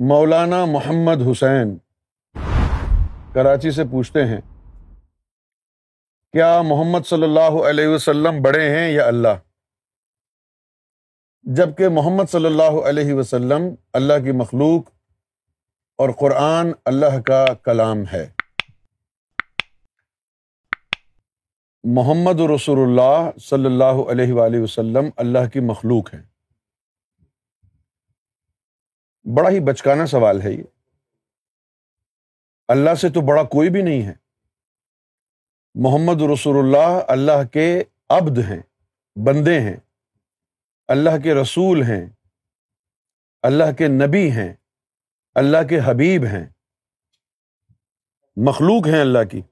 مولانا محمد حسین کراچی سے پوچھتے ہیں، کیا محمد صلی اللہ علیہ وسلم بڑے ہیں یا اللہ؟ جبکہ محمد صلی اللہ علیہ وسلم اللہ کی مخلوق اور قرآن اللہ کا کلام ہے۔ محمد رسول اللہ صلی اللہ علیہ وآلہ وسلم اللہ کی مخلوق ہے بڑا ہی بچکانا سوال ہے یہ۔ اللہ سے تو بڑا کوئی بھی نہیں ہے۔ محمد رسول اللہ اللہ کے عبد ہیں، بندے ہیں۔ اللہ کے رسول ہیں۔ اللہ کے نبی ہیں۔ اللہ کے حبیب ہیں۔ مخلوق ہیں اللہ کی۔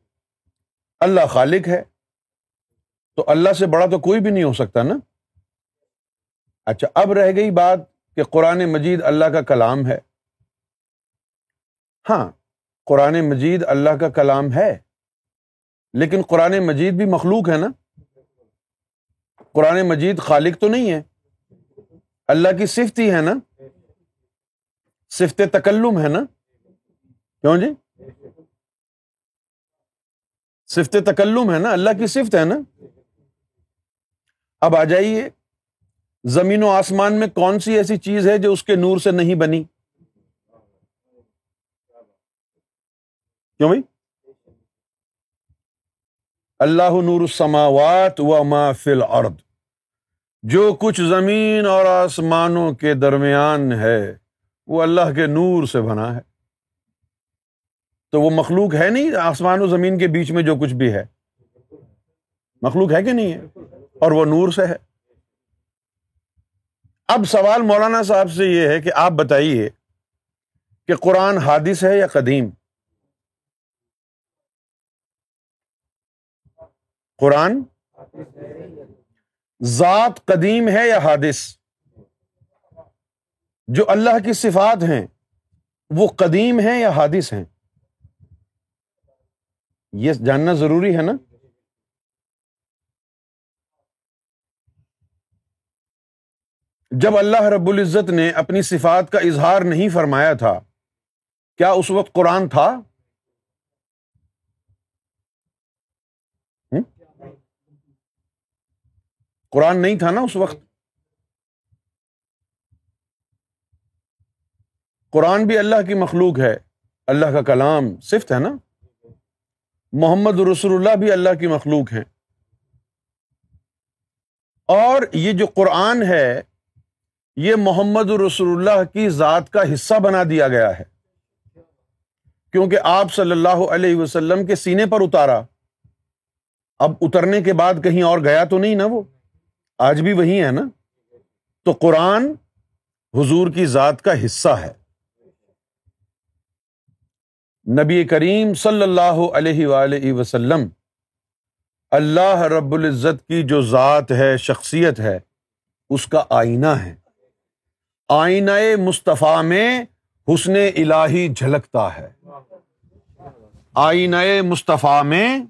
اللہ خالق ہے۔ تو اللہ سے بڑا تو کوئی بھی نہیں ہو سکتا نا۔ اچھا اب رہ گئی بات کہ قرآن مجید اللہ کا کلام ہے۔ ہاں قرآن مجید اللہ کا کلام ہے، لیکن قرآن مجید بھی مخلوق ہے نا۔ قرآن مجید خالق تو نہیں ہے، اللہ کی صفت ہی ہے نا۔ صفت تکلم ہے نا۔ کیوں جی؟ صفت تکلم ہے نا، اللہ کی صفت ہے نا۔ اب آ جائیے۔ زمین و آسمان میں کون سی ایسی چیز ہے جو اس کے نور سے نہیں بنی؟ کیوں بھائی؟ اللہ نور السماوات و ما فی الارض۔ جو کچھ زمین اور آسمانوں کے درمیان ہے، وہ اللہ کے نور سے بنا ہے۔ تو وہ مخلوق ہے نہیں، آسمان و زمین کے بیچ میں جو کچھ بھی ہے۔ مخلوق ہے کہ نہیں ہے؟ اور وہ نور سے ہے۔ اب سوال مولانا صاحب سے یہ ہے کہ آپ بتائیے کہ قرآن حادث ہے یا قدیم؟ قرآن ذات قدیم ہے یا حادث؟ جو اللہ کی صفات ہیں، وہ قدیم ہیں یا حادث ہیں؟ یہ جاننا ضروری ہے نا؟ جب اللہ رب العزت نے اپنی صفات کا اظہار نہیں فرمایا تھا، کیا اس وقت قرآن تھا؟ قرآن نہیں تھا نا اس وقت؟ قرآن بھی اللہ کی مخلوق ہے، اللہ کا کلام صفت ہے نا؟ محمد رسول اللہ بھی اللہ کی مخلوق ہے اور یہ جو قرآن ہے یہ محمد رسول اللہ کی ذات کا حصہ بنا دیا گیا ہے۔ کیونکہ آپ صلی اللہ علیہ وسلم کے سینے پر اتارا۔ اب اترنے کے بعد کہیں اور گیا تو نہیں نا وہ؟ آج بھی وہی ہے نا؟ تو قرآن حضور کی ذات کا حصہ ہے۔ نبی کریم صلی اللہ علیہ وآلہ وسلم اللہ رب العزت کی جو ذات ہے، شخصیت ہے، اس کا آئینہ ہے۔ آئینہ مصطفیٰ میں حسن الہی جھلکتا ہے۔ آئینہ مصطفیٰ میں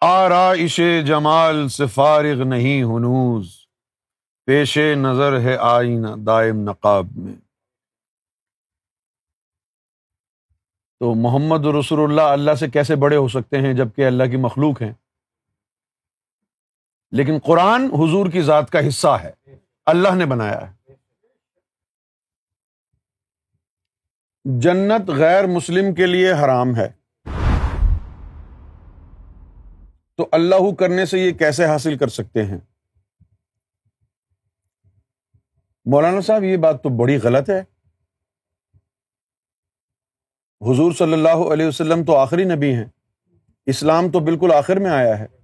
آرائش جمال سے فارغ نہیں ہنوز۔ پیش نظر ہے آئینہ دائم نقاب میں۔ تو محمد رسول اللہ اللہ سے کیسے بڑے ہو سکتے ہیں جبکہ اللہ کی مخلوق ہیں؟ لیکن قرآن حضور کی ذات کا حصہ ہے۔ اللہ نے بنایا ہے۔ جنت غیر مسلم کے لیے حرام ہے۔ تو اللہ کرنے سے یہ کیسے حاصل کر سکتے ہیں؟ مولانا صاحب، یہ بات تو بڑی غلط ہے۔ حضور صلی اللہ علیہ وسلم تو آخری نبی ہیں۔ اسلام تو بالکل آخر میں آیا ہے۔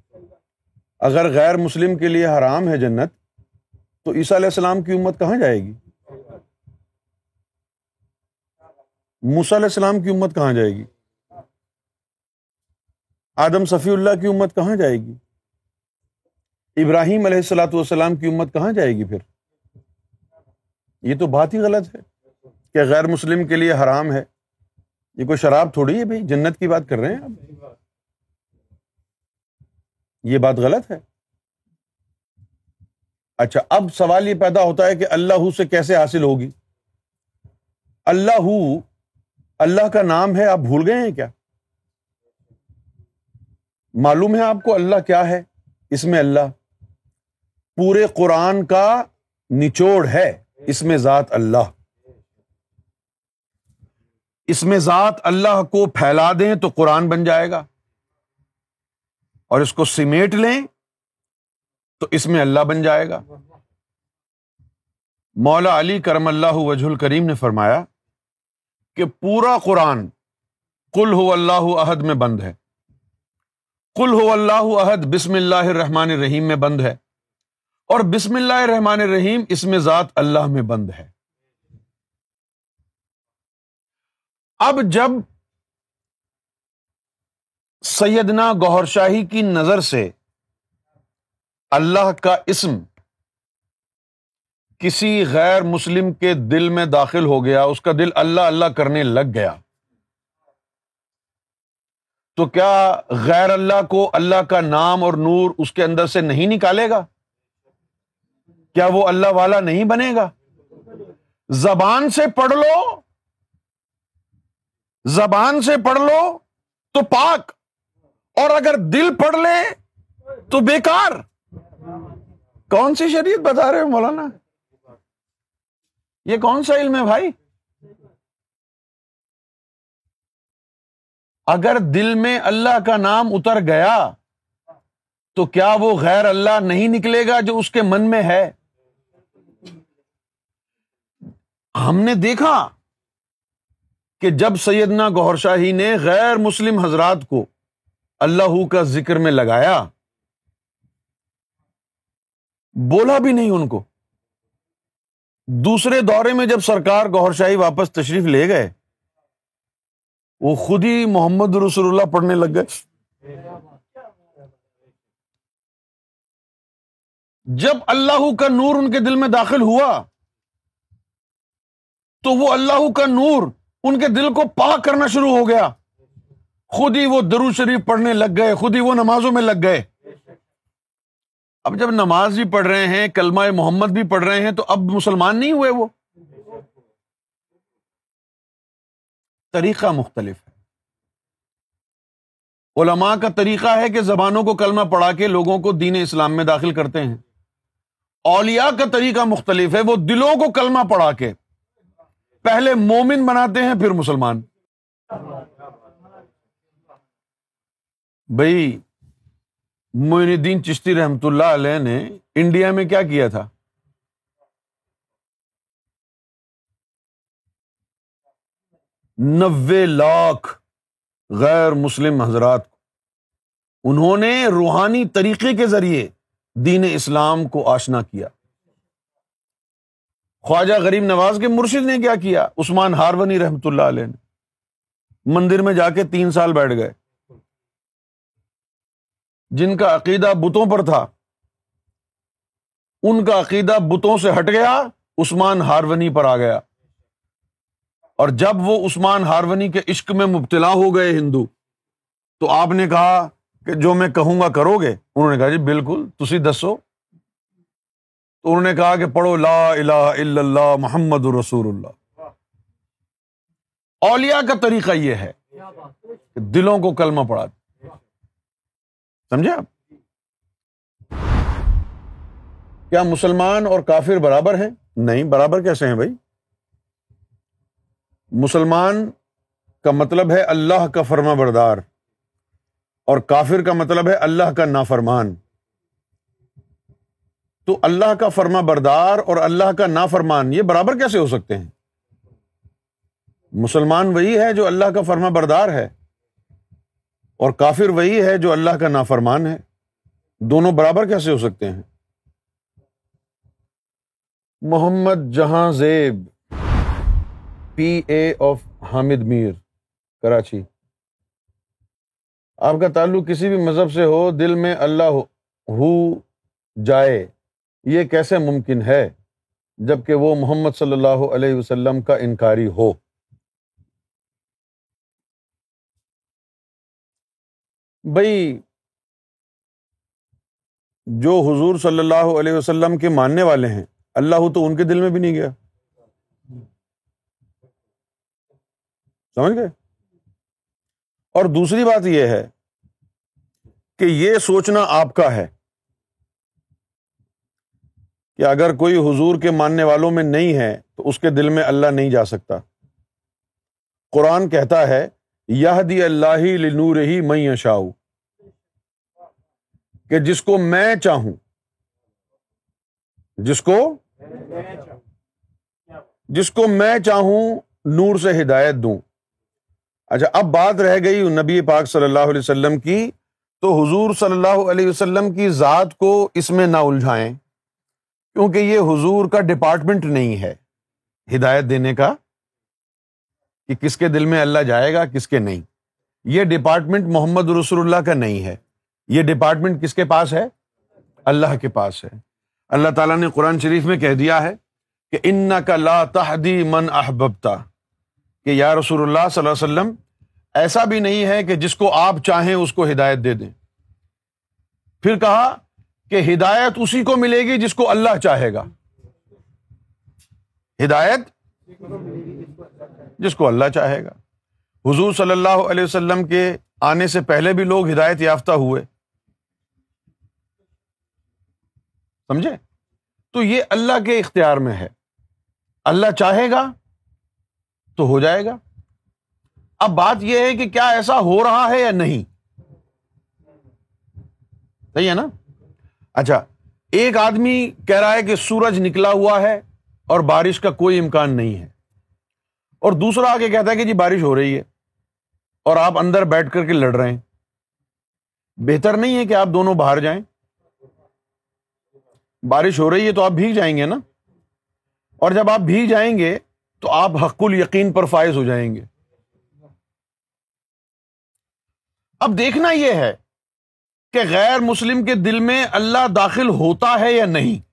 اگر غیر مسلم کے لیے حرام ہے جنت، تو عیسیٰ علیہ السلام کی امت کہاں جائے گی؟ موسیٰ علیہ السلام کی امت کہاں جائے گی؟ آدم صفی اللہ کی امت کہاں جائے گی؟ ابراہیم علیہ السلاۃ والسلام کی امت کہاں جائے گی پھر؟ یہ تو بات ہی غلط ہے کہ غیر مسلم کے لیے حرام ہے۔ یہ کوئی شراب تھوڑی ہے بھائی؟ جنت کی بات کر رہے ہیں آپ؟ یہ بات غلط ہے؟ اچھا اب سوال یہ پیدا ہوتا ہے کہ اللہ سے کیسے حاصل ہوگی؟ اللہ اللہ کا نام ہے، آپ بھول گئے ہیں کیا؟ معلوم ہے آپ کو اللہ کیا ہے؟ اس میں اللہ، پورے قرآن کا نچوڑ ہے، اس میں ذات اللہ۔ اس میں ذات اللہ کو پھیلا دیں تو قرآن بن جائے گا۔ اور اس کو سمیٹ لیں تو اس میں اللہ بن جائے گا۔ مولا علی کرم اللہ وجہ الکریم نے فرمایا کہ پورا قرآن کل ہو اللہ عہد میں بند ہے۔ کل ہو اللہ عہد بسم اللہ الرحمن الرحیم میں بند ہے۔ اور بسم اللہ الرحمن الرحیم اس میں ذات اللہ میں بند ہے۔ اب جب سیدنا گہر شاہی کی نظر سے اللہ کا اسم کسی غیر مسلم کے دل میں داخل ہو گیا، اس کا دل اللہ اللہ کرنے لگ گیا۔ تو کیا غیر اللہ کو اللہ کا نام اور نور اس کے اندر سے نہیں نکالے گا؟ کیا وہ اللہ والا نہیں بنے گا؟ زبان سے پڑھ لو، زبان سے پڑھ لو تو پاک۔ اور اگر دل پڑھ لے تو بیکار۔ کون سی شریعت بتا رہے ہو مولانا؟ یہ کون سا علم ہے بھائی؟ اگر دل میں اللہ کا نام اتر گیا تو کیا وہ غیر اللہ نہیں نکلے گا جو اس کے من میں ہے؟ ہم نے دیکھا کہ جب سیدنا گور شاہی نے غیر مسلم حضرات کو اللہ کا ذکر میں لگایا، بولا بھی نہیں ان کو۔ دوسرے دورے میں جب سرکار گور شاہی واپس تشریف لے گئے، وہ خود ہی محمد رسول اللہ پڑھنے لگ گئے۔ جب اللہ کا نور ان کے دل میں داخل ہوا، تو وہ اللہ کا نور ان کے دل کو پاک کرنا شروع ہو گیا۔ خود ہی وہ درو شریف پڑھنے لگ گئے، خود ہی وہ نمازوں میں لگ گئے۔ اب جب نماز بھی پڑھ رہے ہیں، کلمہ محمد بھی پڑھ رہے ہیں، تو اب مسلمان نہیں ہوئے وہ۔ طریقہ مختلف ہے۔ علماء کا طریقہ ہے کہ زبانوں کو کلمہ پڑھا کے لوگوں کو دین اسلام میں داخل کرتے ہیں۔ اولیاء کا طریقہ مختلف ہے، وہ دلوں کو کلمہ پڑھا کے۔ پہلے مومن بناتے ہیں، پھر مسلمان۔ بھائی معین الدین چشتی رحمت اللہ علیہ نے انڈیا میں کیا کیا تھا؟ نوے لاکھ غیر مسلم حضرات کو۔ انہوں نے روحانی طریقے کے ذریعے دین اسلام کو آشنا کیا۔ خواجہ غریب نواز کے مرشد نے کیا کیا؟ عثمان ہارونی رحمت اللہ علیہ نے۔ مندر میں جا کے تین سال بیٹھ گئے۔ جن کا عقیدہ بتوں پر تھا، ان کا عقیدہ بتوں سے ہٹ گیا، عثمان ہارونی پر آ گیا۔ اور جب وہ عثمان ہارونی کے عشق میں مبتلا ہو گئے ہندو، تو آپ نے کہا کہ جو میں کہوں گا کرو گے؟ انہوں نے کہا جی بالکل، تسی دسو۔ تو انہوں نے کہا کہ پڑھو لا الہ الا اللہ محمد رسول اللہ۔ اولیا کا طریقہ یہ ہے کہ دلوں کو کلمہ پڑھا سمجھے آپ؟ کیا مسلمان اور کافر برابر ہیں؟ نہیں، برابر کیسے ہیں بھائی؟ مسلمان کا مطلب ہے اللہ کا فرما بردار اور کافر کا مطلب ہے اللہ کا نافرمان۔ تو اللہ کا فرما بردار اور اللہ کا نافرمان، یہ برابر کیسے ہو سکتے ہیں؟ مسلمان وہی ہے جو اللہ کا فرما بردار ہے۔ اور کافر وہی ہے جو اللہ کا نافرمان ہے۔ دونوں برابر کیسے ہو سکتے ہیں؟ محمد جہاں زیب، P A of Hamid Mir, Karachi. آپ کا تعلق کسی بھی مذہب سے ہو، دل میں اللہ ہو جائے، یہ کیسے ممکن ہے؟ جبکہ وہ محمد صلی اللہ علیہ وسلم کا انکاری ہو۔ بھائی جو حضور صلی اللہ علیہ وسلم کے ماننے والے ہیں، اللہ تو ان کے دل میں بھی نہیں گیا۔ سمجھ گئے؟ اور دوسری بات یہ ہے کہ یہ سوچنا آپ کا ہے کہ اگر کوئی حضور کے ماننے والوں میں نہیں ہے تو اس کے دل میں اللہ نہیں جا سکتا۔ قرآن کہتا ہے یہ دی اللہ لنور ہی میں اشاؤ کہ جس کو میں چاہوں، جس کو جس کو میں چاہوں نور سے ہدایت دوں۔ اچھا اب بات رہ گئی نبی پاک صلی اللہ علیہ وسلم کی، تو حضور صلی اللہ علیہ وسلم کی ذات کو اس میں نہ الجھائیں، کیونکہ یہ حضور کا ڈپارٹمنٹ نہیں ہے ہدایت دینے کا۔ کہ کس کے دل میں اللہ جائے گا، کس کے نہیں۔ یہ ڈپارٹمنٹ محمد رسول اللہ کا نہیں ہے۔ یہ ڈپارٹمنٹ کس کے پاس ہے؟ اللہ کے پاس ہے۔ اللہ تعالیٰ نے قرآن شریف میں کہہ دیا ہے کہ ان کا لا تحدی من احبتا کہ یا رسول اللہ صلی اللہ علیہ وسلم، ایسا بھی نہیں ہے کہ جس کو آپ چاہیں اس کو ہدایت دے دیں۔ پھر کہا کہ ہدایت اسی کو ملے گی جس کو اللہ چاہے گا۔ ہدایت جس کو اللہ چاہے گا۔ حضور صلی اللہ علیہ وسلم کے آنے سے پہلے بھی لوگ ہدایت یافتہ ہوئے۔ سمجھے؟ تو یہ اللہ کے اختیار میں ہے۔ اللہ چاہے گا تو ہو جائے گا۔ اب بات یہ ہے کہ کیا ایسا ہو رہا ہے یا نہیں؟ صحیح ہے نا؟ اچھا ایک آدمی کہہ رہا ہے کہ سورج نکلا ہوا ہے اور بارش کا کوئی امکان نہیں ہے۔ اور دوسرا آگے کہتا ہے کہ جی بارش ہو رہی ہے اور آپ اندر بیٹھ کر کے لڑ رہے ہیں۔ بہتر نہیں ہے کہ آپ دونوں باہر جائیں۔ بارش ہو رہی ہے تو آپ بھیگ جائیں گے نا۔ اور جب آپ بھیگ جائیں گے تو آپ حق ال یقین پر فائز ہو جائیں گے۔ اب دیکھنا یہ ہے کہ غیر مسلم کے دل میں اللہ داخل ہوتا ہے یا نہیں۔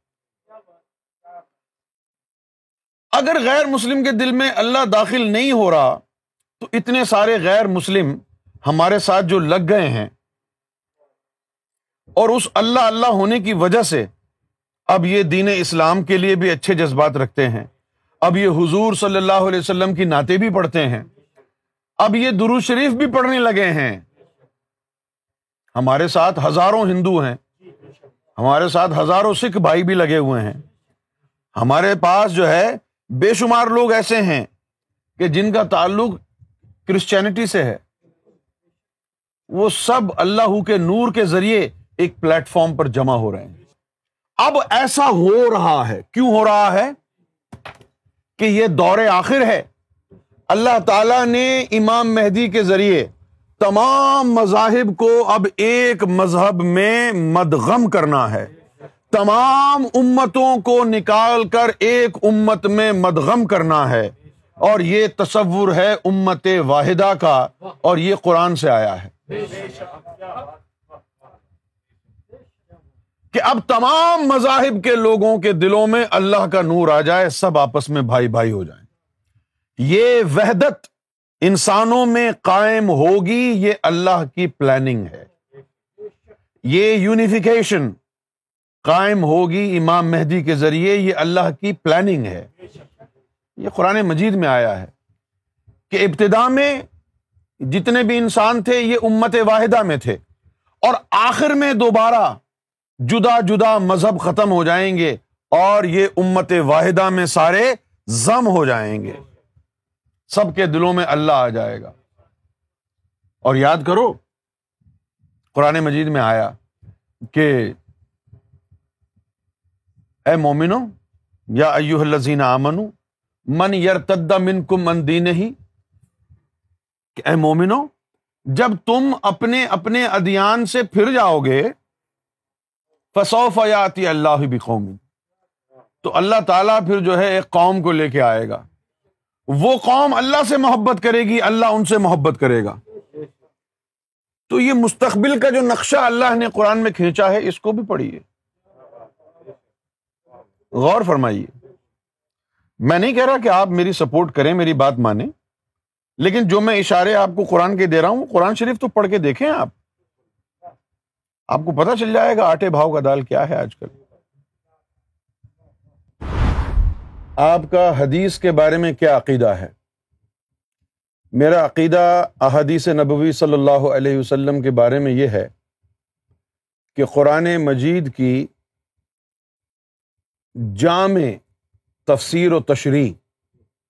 اگر غیر مسلم کے دل میں اللہ داخل نہیں ہو رہا، تو اتنے سارے غیر مسلم ہمارے ساتھ جو لگ گئے ہیں۔ اور اس اللہ اللہ ہونے کی وجہ سے اب یہ دین اسلام کے لیے بھی اچھے جذبات رکھتے ہیں۔ اب یہ حضور صلی اللہ علیہ وسلم کی نعتیں بھی پڑھتے ہیں۔ اب یہ درو شریف بھی پڑھنے لگے ہیں۔ ہمارے ساتھ ہزاروں ہندو ہیں۔ ہمارے ساتھ ہزاروں سکھ بھائی بھی لگے ہوئے ہیں۔ ہمارے پاس جو ہے بے شمار لوگ ایسے ہیں کہ جن کا تعلق کرسچینٹی سے ہے۔ وہ سب اللہ کے نور کے ذریعے ایک پلیٹ فارم پر جمع ہو رہے ہیں۔ اب ایسا ہو رہا ہے۔ کیوں ہو رہا ہے؟ کہ یہ دور آخر ہے۔ اللہ تعالی نے امام مہدی کے ذریعے تمام مذاہب کو اب ایک مذہب میں مدغم کرنا ہے۔ تمام امتوں کو نکال کر ایک امت میں مدغم کرنا ہے۔ اور یہ تصور ہے امت واحدہ کا۔ اور یہ قرآن سے آیا ہے۔ کہ اب تمام مذاہب کے لوگوں کے دلوں میں اللہ کا نور آ جائے، سب آپس میں بھائی بھائی ہو جائیں۔ یہ وحدت انسانوں میں قائم ہوگی، یہ اللہ کی پلاننگ ہے۔ یہ یونیفیکیشن قائم ہوگی امام مہدی کے ذریعے، یہ اللہ کی پلاننگ ہے۔ یہ قرآن مجید میں آیا ہے کہ ابتدا میں جتنے بھی انسان تھے، یہ امت واحدہ میں تھے۔ اور آخر میں دوبارہ جدا جدا مذہب ختم ہو جائیں گے اور یہ امت واحدہ میں سارے زم ہو جائیں گے۔ سب کے دلوں میں اللہ آ جائے گا۔ اور یاد کرو، قرآن مجید میں آیا کہ اے مومنو، یا ایوہ الذین آمنو، من یرتد منکم من دین ہی اے مومنو، جب تم اپنے اپنے ادیان سے پھر جاؤ گے فسو فیاتی اللہ بھی قومی تو اللہ تعالیٰ پھر جو ہے ایک قوم کو لے کے آئے گا۔ وہ قوم اللہ سے محبت کرے گی، اللہ ان سے محبت کرے گا۔ تو یہ مستقبل کا جو نقشہ اللہ نے قرآن میں کھینچا ہے، اس کو بھی پڑھیے۔ غور فرمائیے۔ میں نہیں کہہ رہا کہ آپ میری سپورٹ کریں، میری بات مانیں، لیکن جو میں اشارے آپ کو قرآن کے دے رہا ہوں، قرآن شریف تو پڑھ کے دیکھیں آپ۔ آپ کو پتا چل جائے گا آٹے بھاؤ کا دال کیا ہے آج کل۔ آپ کا حدیث کے بارے میں کیا عقیدہ ہے؟ میرا عقیدہ احادیث نبوی صلی اللہ علیہ وسلم کے بارے میں یہ ہے کہ قرآن مجید کی جامع تفسیر و تشریح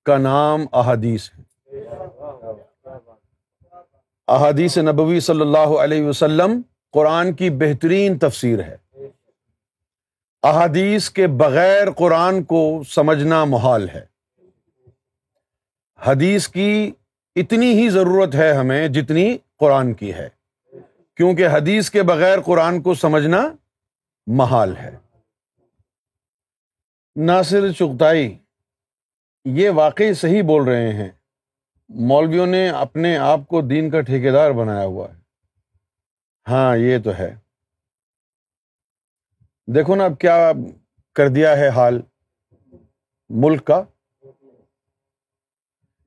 کا نام احادیث ہے۔ احادیث نبوی صلی اللہ علیہ وسلم قرآن کی بہترین تفسیر ہے۔ احادیث کے بغیر قرآن کو سمجھنا محال ہے۔ حدیث کی اتنی ہی ضرورت ہے ہمیں جتنی قرآن کی ہے۔ کیونکہ حدیث کے بغیر قرآن کو سمجھنا محال ہے۔ ناصر چغتائی، یہ واقعی صحیح بول رہے ہیں۔ مولویوں نے اپنے آپ کو دین کا ٹھیکیدار بنایا ہوا ہے۔ ہاں یہ تو ہے۔ دیکھو نا، اب کیا کر دیا ہے حال ملک کا۔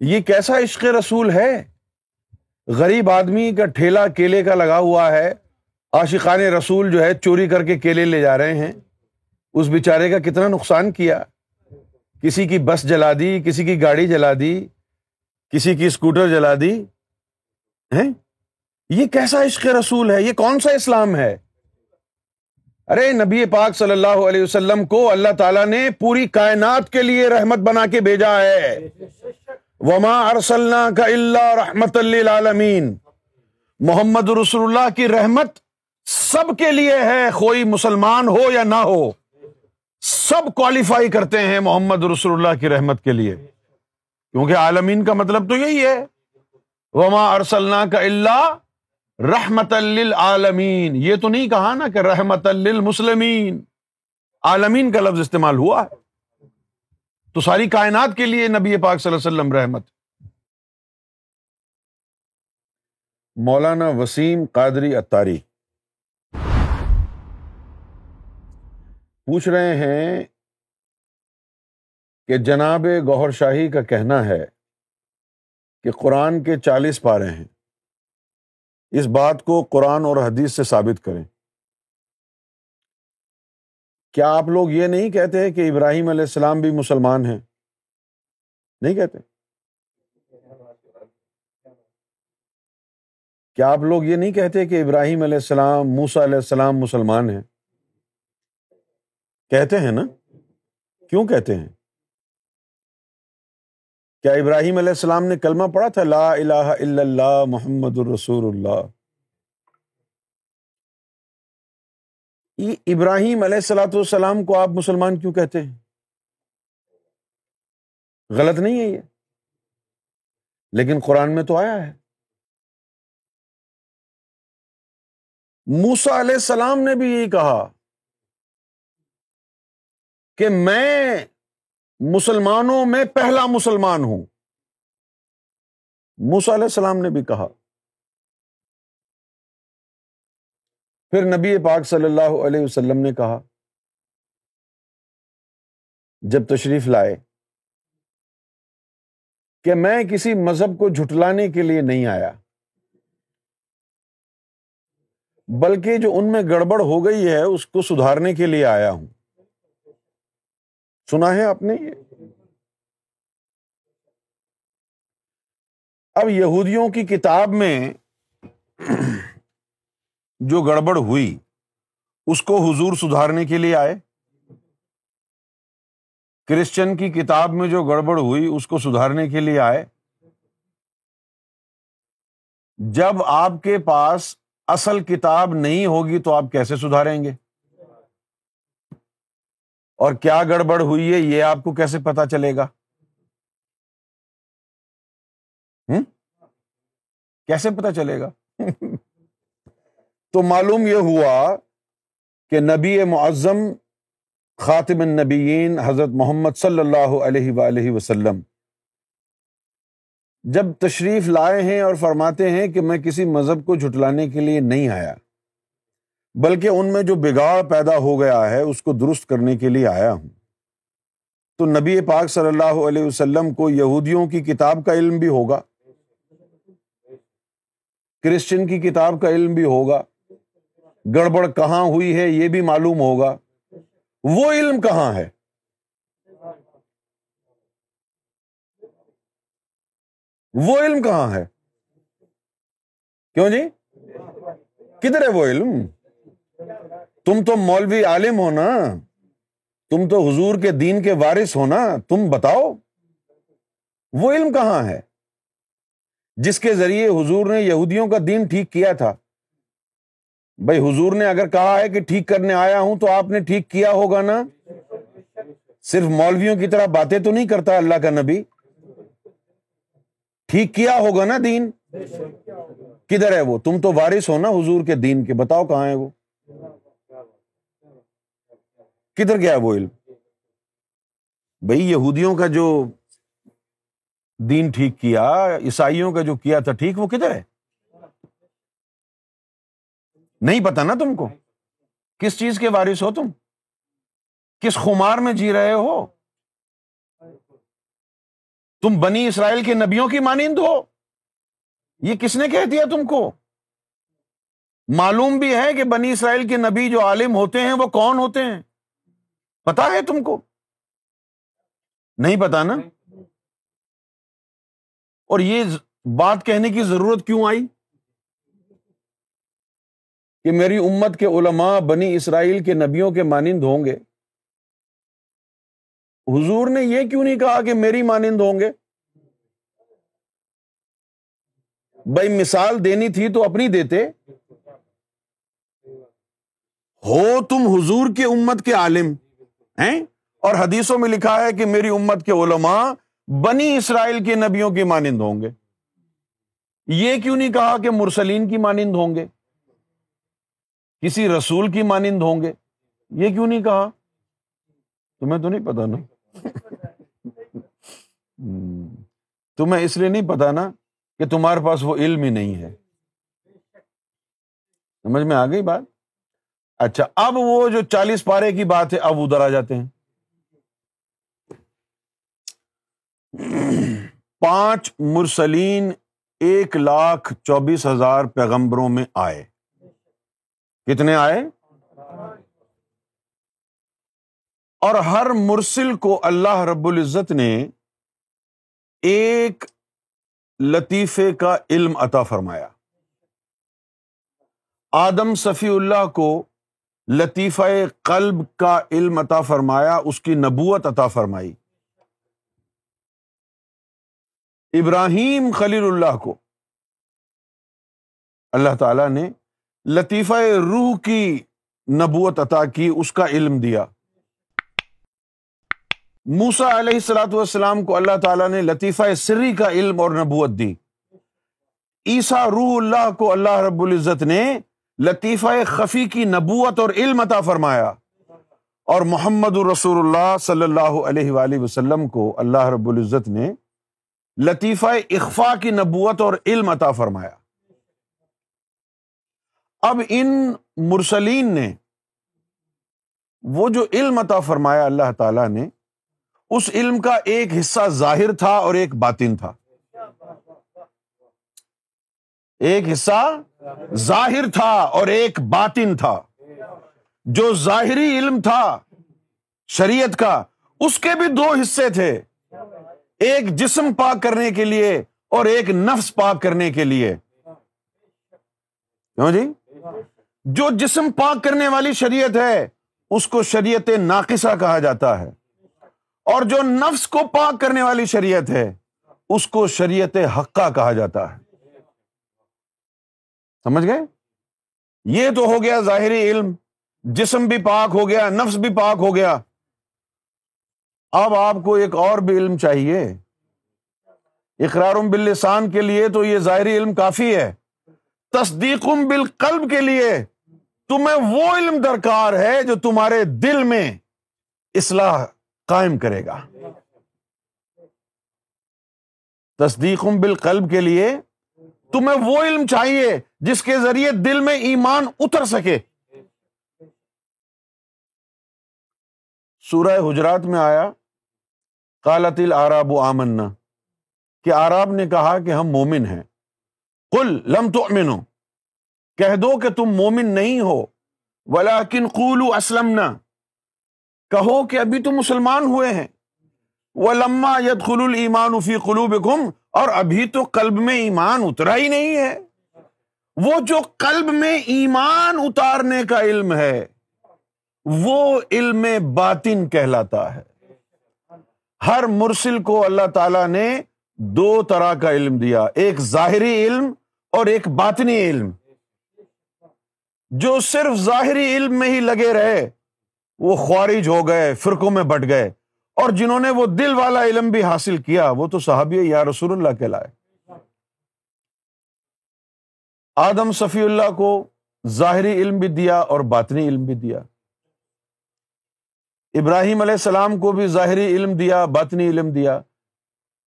یہ کیسا عشق رسول ہے؟ غریب آدمی کا ٹھیلا کیلے کا لگا ہوا ہے۔ عاشقان رسول جو ہے، چوری کر کے کیلے لے جا رہے ہیں۔ اس بیچارے کا کتنا نقصان کیا؟ کسی کی بس جلا دی، کسی کی گاڑی جلا دی، کسی کی اسکوٹر جلا دی یہ کیسا عشق رسول ہے؟ یہ کون سا اسلام ہے؟ ارے، نبی پاک صلی اللہ علیہ وسلم کو اللہ تعالیٰ نے پوری کائنات کے لیے رحمت بنا کے بھیجا ہے۔ وما ارسلنا کا اللہ رحمت للعالمین محمد رسول اللہ کی رحمت سب کے لیے ہے کوئی مسلمان ہو یا نہ ہو۔ سب کوالیفائی کرتے ہیں محمد رسول اللہ کی رحمت کے لیے۔ کیونکہ عالمین کا مطلب تو یہی ہے۔ وما ارسلنا کا اللہ رحمت للعالمین یہ تو نہیں کہا نا کہ رحمت للمسلمین۔ عالمین کا لفظ استعمال ہوا ہے۔ تو ساری کائنات کے لیے نبی پاک صلی اللہ علیہ وسلم رحمت۔ مولانا وسیم قادری اتاری پوچھ رہے ہیں کہ جناب گوہر شاہی کا کہنا ہے کہ قرآن کے چالیس پارے ہیں۔ اس بات کو قرآن اور حدیث سے ثابت کریں۔ کیا آپ لوگ یہ نہیں کہتے کہ ابراہیم علیہ السلام بھی مسلمان ہیں؟ نہیں کہتے۔ کیا آپ لوگ یہ نہیں کہتے کہ ابراہیم علیہ السلام موسا علیہ السلام مسلمان ہیں؟ کہتے ہیں نا؟ کیوں کہتے ہیں؟ کیا ابراہیم علیہ السلام نے کلمہ پڑھا تھا؟ لا الہ الا اللہ محمد الرسول اللہ۔ ابراہیم علیہ السلاۃ والسلام کو آپ مسلمان کیوں کہتے ہیں؟ غلط نہیں ہے یہ۔ لیکن قرآن میں تو آیا ہے۔ موسا علیہ السلام نے بھی یہی کہا۔ کہ میں مسلمانوں میں پہلا مسلمان ہوں۔ موسا علیہ السلام نے بھی کہا۔ پھر نبی پاک صلی اللہ علیہ وسلم نے کہا، جب تشریف لائے، کہ میں کسی مذہب کو جھٹلانے کے لیے نہیں آیا، بلکہ جو ان میں گڑبڑ ہو گئی ہے، اس کو سدھارنے کے لیے آیا ہوں۔ سنا ہے آپ نے یہ؟ اب یہودیوں کی کتاب میں جو گڑبڑ ہوئی، اس کو حضور سدھارنے کے لیے آئے۔ کرسچن کی کتاب میں جو گڑبڑ ہوئی، اس کو سدھارنے کے لیے آئے۔ جب آپ کے پاس اصل کتاب نہیں ہوگی تو آپ کیسے سدھاریں گے؟ اور کیا گڑبڑ ہوئی ہے یہ آپ کو کیسے پتا چلے گا؟ کیسے پتا چلے گا؟ تو معلوم یہ ہوا کہ نبی معظم خاطم النبیین حضرت محمد صلی اللہ علیہ وسلم جب تشریف لائے ہیں اور فرماتے ہیں کہ میں کسی مذہب کو جھٹلانے کے لیے نہیں آیا۔ بلکہ ان میں جو بگاڑ پیدا ہو گیا ہے، اس کو درست کرنے کے لیے آیا ہوں۔ تو نبی پاک صلی اللہ علیہ وسلم کو یہودیوں کی کتاب کا علم بھی ہوگا۔ کرسچن کی کتاب کا علم بھی ہوگا۔ گڑبڑ کہاں ہوئی ہے یہ بھی معلوم ہوگا۔ وہ علم کہاں ہے؟ وہ علم کہاں ہے؟ کیوں جی؟ کدھر ہے وہ علم؟ تم تو مولوی عالم ہو نا؟ تم تو حضور کے دین کے وارث ہو نا؟ تم بتاؤ، وہ علم کہاں ہے؟ جس کے ذریعے حضور نے یہودیوں کا دین ٹھیک کیا تھا۔ بھائی، حضور نے اگر کہا ہے کہ ٹھیک کرنے آیا ہوں تو آپ نے ٹھیک کیا ہوگا نا؟ صرف مولویوں کی طرح باتیں تو نہیں کرتا اللہ کا نبی۔ ٹھیک کیا ہوگا نا دین؟ کدھر ہے وہ؟ تم تو وارث ہو نا حضور کے دین کے، بتاؤ کہاں ہے وہ؟ کدھر گیا وہ علم؟ بھائی یہودیوں کا جو دین ٹھیک کیا، عیسائیوں کا جو کیا تھا ٹھیک، وہ کدھر ہے؟ نہیں پتا نا تم کو؟ کس چیز کے وارث ہو تم؟ کس خمار میں جی رہے ہو؟ تم بنی اسرائیل کے نبیوں کی مانند ہو؟ یہ کس نے کہہ دیا تم کو؟ معلوم بھی ہے کہ بنی اسرائیل کے نبی جو عالم ہوتے ہیں، وہ کون ہوتے ہیں؟ پتا ہے تم کو؟ نہیں پتا نا؟ اور یہ بات کہنے کی ضرورت کیوں آئی؟ کہ میری امت کے علماء بنی اسرائیل کے نبیوں کے مانند ہوں گے۔ حضور نے یہ کیوں نہیں کہا کہ میری مانند ہوں گے؟ بھائی مثال دینی تھی تو اپنی دیتے۔ ہو تم حضور کے امت کے عالم۔ ہیں؟ اور حدیثوں میں لکھا ہے کہ میری امت کے علماء بنی اسرائیل کے نبیوں کی مانند ہوں گے۔ یہ کیوں نہیں کہا کہ مرسلین کی مانند ہوں گے؟ کسی رسول کی مانند ہوں گے؟ یہ کیوں نہیں کہا؟ تمہیں تو نہیں پتا نا؟ تمہیں اس لیے نہیں پتا نا کہ تمہارے پاس وہ علم ہی نہیں ہے۔ سمجھ میں آ گئی بات؟ اچھا اب وہ جو چالیس پارے کی بات ہے، اب ادھر آ جاتے ہیں۔ پانچ مرسلین ایک لاکھ چوبیس ہزار پیغمبروں میں آئے۔ کتنے آئے؟ اور ہر مرسل کو اللہ رب العزت نے ایک لطیفے کا علم عطا فرمایا۔ آدم صفی اللہ کو لطیفہ قلب کا علم عطا فرمایا، اس کی نبوت عطا فرمائی۔ ابراہیم خلیل اللہ کو۔ اللہ تعالی نے لطیفہ روح کی نبوت عطا کی، اس کا علم دیا۔ موسا علیہ السلاۃ والسلام کو اللہ تعالیٰ نے لطیفہ سری کا علم اور نبوت دی۔ عیسا روح اللہ کو اللہ رب العزت نے لطیفہ خفی کی نبوت اور علم عطا فرمایا۔ اور محمد الرسول اللہ صلی اللہ علیہ وآلہ وسلم کو اللہ رب العزت نے لطیفہ اخفا کی نبوت اور علم عطا فرمایا۔ اب ان مرسلین نے وہ جو علم عطا فرمایا اللہ تعالی نے، اس علم کا ایک حصہ ظاہر تھا اور ایک باطن تھا۔ ایک حصہ ظاہر تھا اور ایک باطن تھا۔ جو ظاہری علم تھا شریعت کا، اس کے بھی دو حصے تھے۔ ایک جسم پاک کرنے کے لیے اور ایک نفس پاک کرنے کے لیے۔ کیوں جی؟ جو جسم پاک کرنے والی شریعت ہے، اس کو شریعت ناقصہ کہا جاتا ہے۔ اور جو نفس کو پاک کرنے والی شریعت ہے، اس کو شریعت حقہ کہا جاتا ہے۔ سمجھ گئے؟ یہ تو ہو گیا ظاہری علم، جسم بھی پاک ہو گیا، نفس بھی پاک ہو گیا۔ اب آپ کو ایک اور بھی علم چاہیے۔ اقرار باللسان کے لیے تو یہ ظاہری علم کافی ہے۔ تصدیق بالقلب کے لیے، تمہیں وہ علم درکار ہے جو تمہارے دل میں اصلاح قائم کرے گا۔ تصدیق بالقلب کے لیے تمہیں وہ علم چاہیے جس کے ذریعے دل میں ایمان اتر سکے۔ سورہ حجرات میں آیا کالت العراب آمنا۔ کہ آراب نے کہا کہ ہم مومن ہیں۔ کل لم تو کہہ دو کہ تم مومن نہیں ہو۔ ولاکن قولو اسلم کہو کہ ابھی تو مسلمان ہوئے ہیں۔ وہ لما ید خل المان فی قلوب اور ابھی تو قلب میں ایمان اترا ہی نہیں ہے۔ وہ جو قلب میں ایمان اتارنے کا علم ہے، وہ علم باطن کہلاتا ہے۔ ہر مرسل کو اللہ تعالی نے دو طرح کا علم دیا، ایک ظاہری علم اور ایک باطنی علم۔ جو صرف ظاہری علم میں ہی لگے رہے، وہ خوارج ہو گئے، فرقوں میں بٹ گئے۔ اور جنہوں نے وہ دل والا علم بھی حاصل کیا، وہ تو صحابی یا رسول اللہ کے لائے آدم صفی اللہ کو ظاہری علم بھی دیا اور باطنی علم بھی دیا۔ ابراہیم علیہ السلام کو بھی ظاہری علم دیا، باطنی علم دیا۔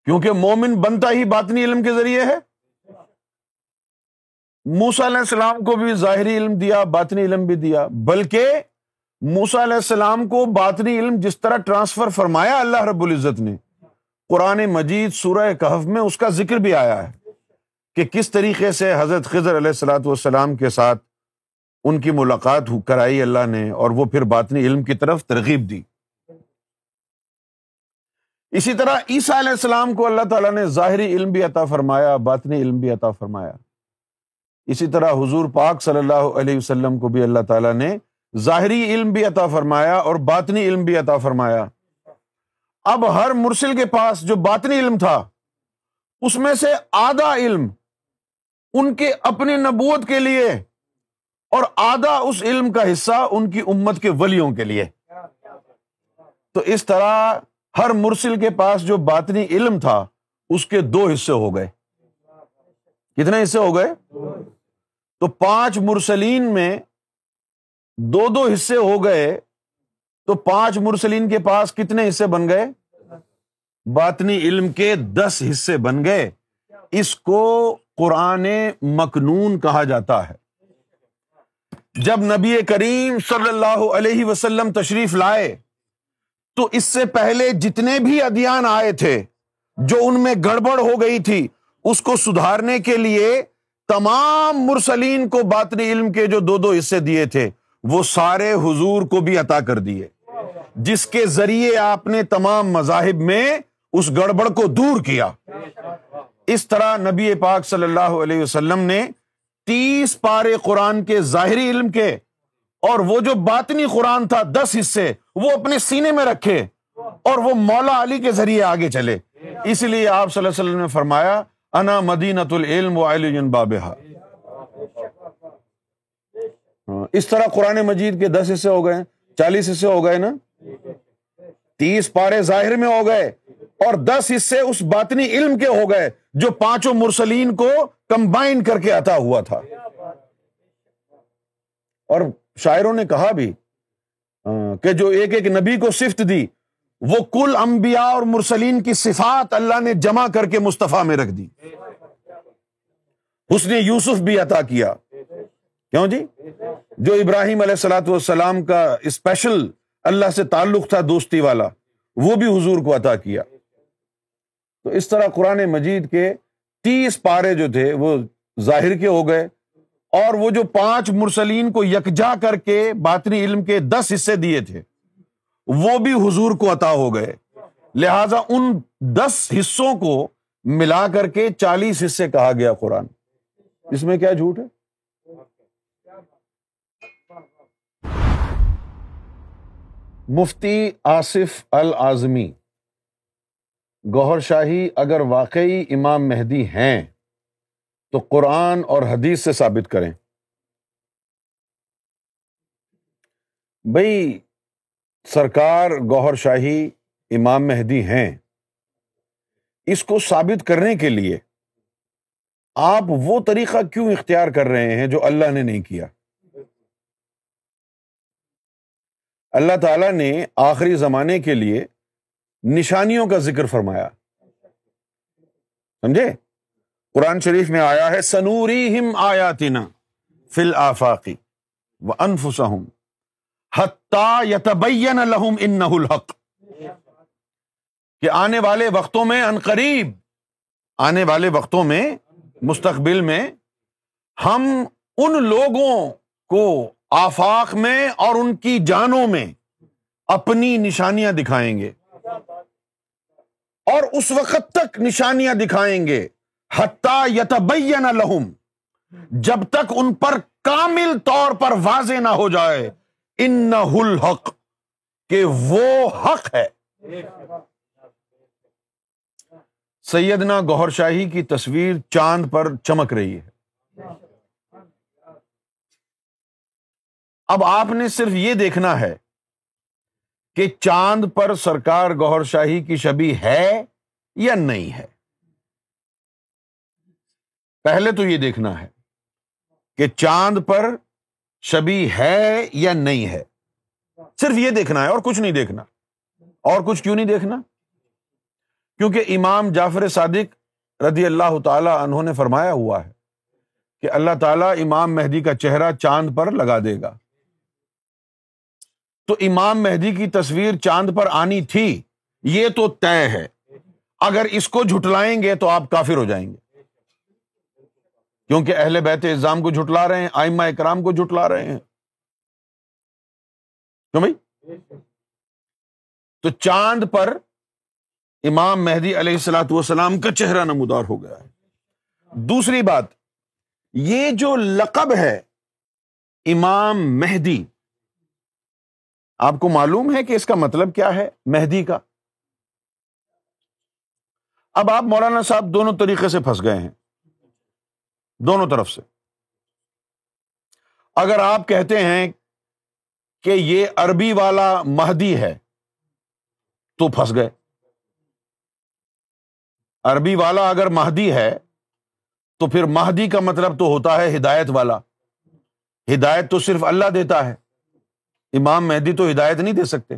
کیونکہ مومن بنتا ہی باطنی علم کے ذریعے ہے۔ موسا علیہ السلام کو بھی ظاہری علم دیا، باطنی علم بھی دیا۔ بلکہ موسا علیہ السلام کو باطنی علم جس طرح ٹرانسفر فرمایا اللہ رب العزت نے، قرآن مجید سورہ کہف میں اس کا ذکر بھی آیا ہے کہ کس طریقے سے حضرت خضر علیہ السلاۃ والسلام کے ساتھ ان کی ملاقات کرائی اللہ نے اور وہ پھر باطنی علم کی طرف ترغیب دی۔ اسی طرح عیسیٰ علیہ السلام کو اللہ تعالیٰ نے ظاہری علم بھی عطا فرمایا، باطنی علم بھی عطا فرمایا۔ اسی طرح حضور پاک صلی اللہ علیہ وسلم کو بھی اللہ تعالیٰ نے ظاہری علم بھی عطا فرمایا اور باطنی علم بھی عطا فرمایا۔ اب ہر مرسل کے پاس جو باطنی علم تھا، اس میں سے آدھا علم ان کے اپنی نبوت کے لیے اور آدھا اس علم کا حصہ ان کی امت کے ولیوں کے لیے۔ تو اس طرح ہر مرسل کے پاس جو باطنی علم تھا، اس کے دو حصے ہو گئے۔ کتنے حصے ہو گئے؟ تو پانچ مرسلین میں دو دو حصے ہو گئے تو پانچ مرسلین کے پاس کتنے حصے بن گئے؟ باطنی علم کے دس حصے بن گئے۔ اس کو قرآن مکنون کہا جاتا ہے۔ جب نبی کریم صلی اللہ علیہ وسلم تشریف لائے، تو اس سے پہلے جتنے بھی ادیان آئے تھے، جو ان میں گڑبڑ ہو گئی تھی، اس کو سدھارنے کے لیے تمام مرسلین کو باطنی علم کے جو دو دو حصے دیے تھے۔ وہ سارے حضور کو بھی عطا کر دیے۔ جس کے ذریعے آپ نے تمام مذاہب میں اس گڑبڑ کو دور کیا۔ اس طرح نبی پاک صلی اللہ علیہ وسلم نے تیس پارے قرآن کے ظاہری علم کے اور وہ جو باطنی قرآن تھا دس حصے وہ اپنے سینے میں رکھے اور وہ مولا علی کے ذریعے آگے چلے۔ اس لیے آپ صلی اللہ علیہ وسلم نے فرمایا، انا مدینت العلم و علی بابہ ہاں، اس طرح قرآن مجید کے دس حصے ہو گئے، چالیس حصے ہو گئے نا؟ تیس پارے ظاہر میں ہو گئے اور دس حصے اس باطنی علم کے ہو گئے جو پانچوں مرسلین کو کمبائن کر کے عطا ہوا تھا۔ اور شاعروں نے کہا بھی کہ جو ایک ایک نبی کو صفت دی، وہ کل انبیاء اور مرسلین کی صفات اللہ نے جمع کر کے مصطفیٰ میں رکھ دی۔ اس نے یوسف بھی عطا کیا۔ کیوں جی؟ جو ابراہیم علیہ السلاۃ والسلام کا اسپیشل اللہ سے تعلق تھا دوستی والا، وہ بھی حضور کو عطا کیا۔ تو اس طرح قرآن مجید کے تیس پارے جو تھے، وہ ظاہر کے ہو گئے۔ اور وہ جو پانچ مرسلین کو یکجا کر کے باطنی علم کے دس حصے دیے تھے، وہ بھی حضور کو عطا ہو گئے۔ لہذا ان دس حصوں کو ملا کر کے چالیس حصے کہا گیا قرآن۔ اس میں کیا جھوٹ ہے؟ مفتی آصف العظمی، گوہر شاہی اگر واقعی امام مہدی ہیں تو قرآن اور حدیث سے ثابت کریں۔ بھائی سرکار، گوہر شاہی، امام مہدی ہیں۔ اس کو ثابت کرنے کے لیے آپ وہ طریقہ کیوں اختیار کر رہے ہیں جو اللہ نے نہیں کیا؟ اللہ تعالیٰ نے آخری زمانے کے لیے نشانیوں کا ذکر فرمایا۔ سمجھے؟ قرآن شریف میں آیا ہے سنوری ہم آیاتنا فل آفاقی و انفسم یتبین لہم ان الحق۔ کہ آنے والے وقتوں میں قریب آنے والے وقتوں میں، مستقبل میں، ہم ان لوگوں کو آفاق میں اور ان کی جانوں میں اپنی نشانیاں دکھائیں گے۔ اور اس وقت تک نشانیاں دکھائیں گے۔ حتیٰ یتبین لہم، جب تک ان پر کامل طور پر واضح نہ ہو جائے۔ ان الحق، کہ وہ حق ہے۔ سیدنا گوہر شاہی کی تصویر چاند پر چمک رہی ہے۔ اب آپ نے صرف یہ دیکھنا ہے کہ چاند پر سرکار گوہر شاہی کی شبی ہے یا نہیں ہے۔ پہلے تو یہ دیکھنا ہے کہ چاند پر شبی ہے یا نہیں ہے۔ صرف یہ دیکھنا ہے اور کچھ نہیں دیکھنا۔ اور کچھ کیوں نہیں دیکھنا؟ کیونکہ امام جعفر صادق رضی اللہ تعالی انہوں نے فرمایا ہوا ہے کہ اللہ تعالیٰ امام مہدی کا چہرہ چاند پر لگا دے گا۔ تو امام مہدی کی تصویر چاند پر آنی تھی، یہ تو طے ہے۔ اگر اس کو جھٹلائیں گے تو آپ کافر ہو جائیں گے۔ کیونکہ اہل بیت الزام کو جھٹلا رہے ہیں آئمہ اکرام کو جھٹلا رہے ہیں۔ کیوں بھائی؟ تو چاند پر امام مہدی علیہ السلاۃ والسلام کا چہرہ نمودار ہو گیا۔ ہے دوسری بات، یہ جو لقب ہے امام مہدی آپ کو معلوم ہے کہ اس کا مطلب کیا ہے؟ مہدی کا۔ اب آپ مولانا صاحب دونوں طریقے سے پھنس گئے ہیں۔ دونوں طرف سے۔ اگر آپ کہتے ہیں کہ یہ عربی والا مہدی ہے، تو پھنس گئے۔ عربی والا اگر مہدی ہے، تو پھر مہدی کا مطلب تو ہوتا ہے ہدایت والا۔ ہدایت تو صرف اللہ دیتا ہے۔ امام مہدی تو ہدایت نہیں دے سکتے۔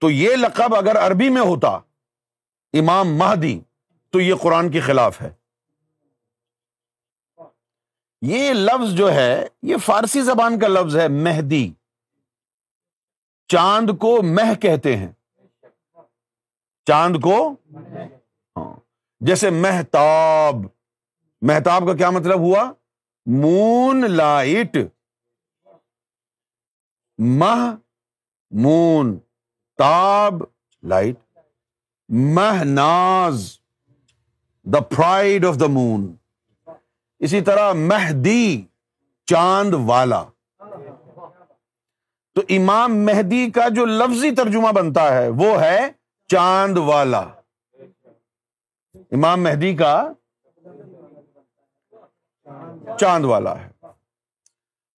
تو یہ لقب اگر عربی میں ہوتا، امام مہدی، تو یہ قرآن کے خلاف ہے۔ یہ لفظ جو ہے، یہ فارسی زبان کا لفظ ہے، مہدی۔ چاند کو مہ کہتے ہیں۔ چاند کو ہاں۔ جیسے محتاب محتاب کا کیا مطلب ہوا؟ Moonlight. مہ مون تاب، لائٹ مہ ناز دا پرائڈ آف دا مون اسی طرح مہدی، چاند والا. تو امام مہدی کا جو لفظی ترجمہ بنتا ہے، وہ ہے چاند والا. امام مہدی کا چاند والا ہے۔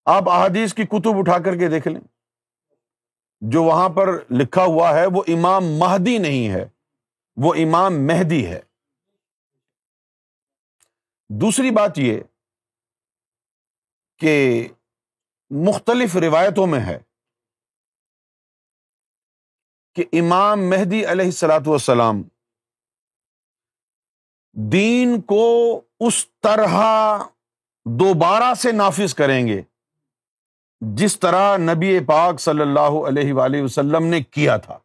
آپ احادیث کی کتب اٹھا کر کے دیکھ لیں۔ جو وہاں پر لکھا ہوا ہے، وہ امام مہدی نہیں ہے، وہ امام مہدی ہے۔ دوسری بات یہ کہ مختلف روایتوں میں ہے کہ امام مہدی علیہ السلاۃ والسلام دین کو اس طرح دوبارہ سے نافذ کریں گے جس طرح نبی پاک صلی اللہ علیہ وآلہ وسلم نے کیا تھا۔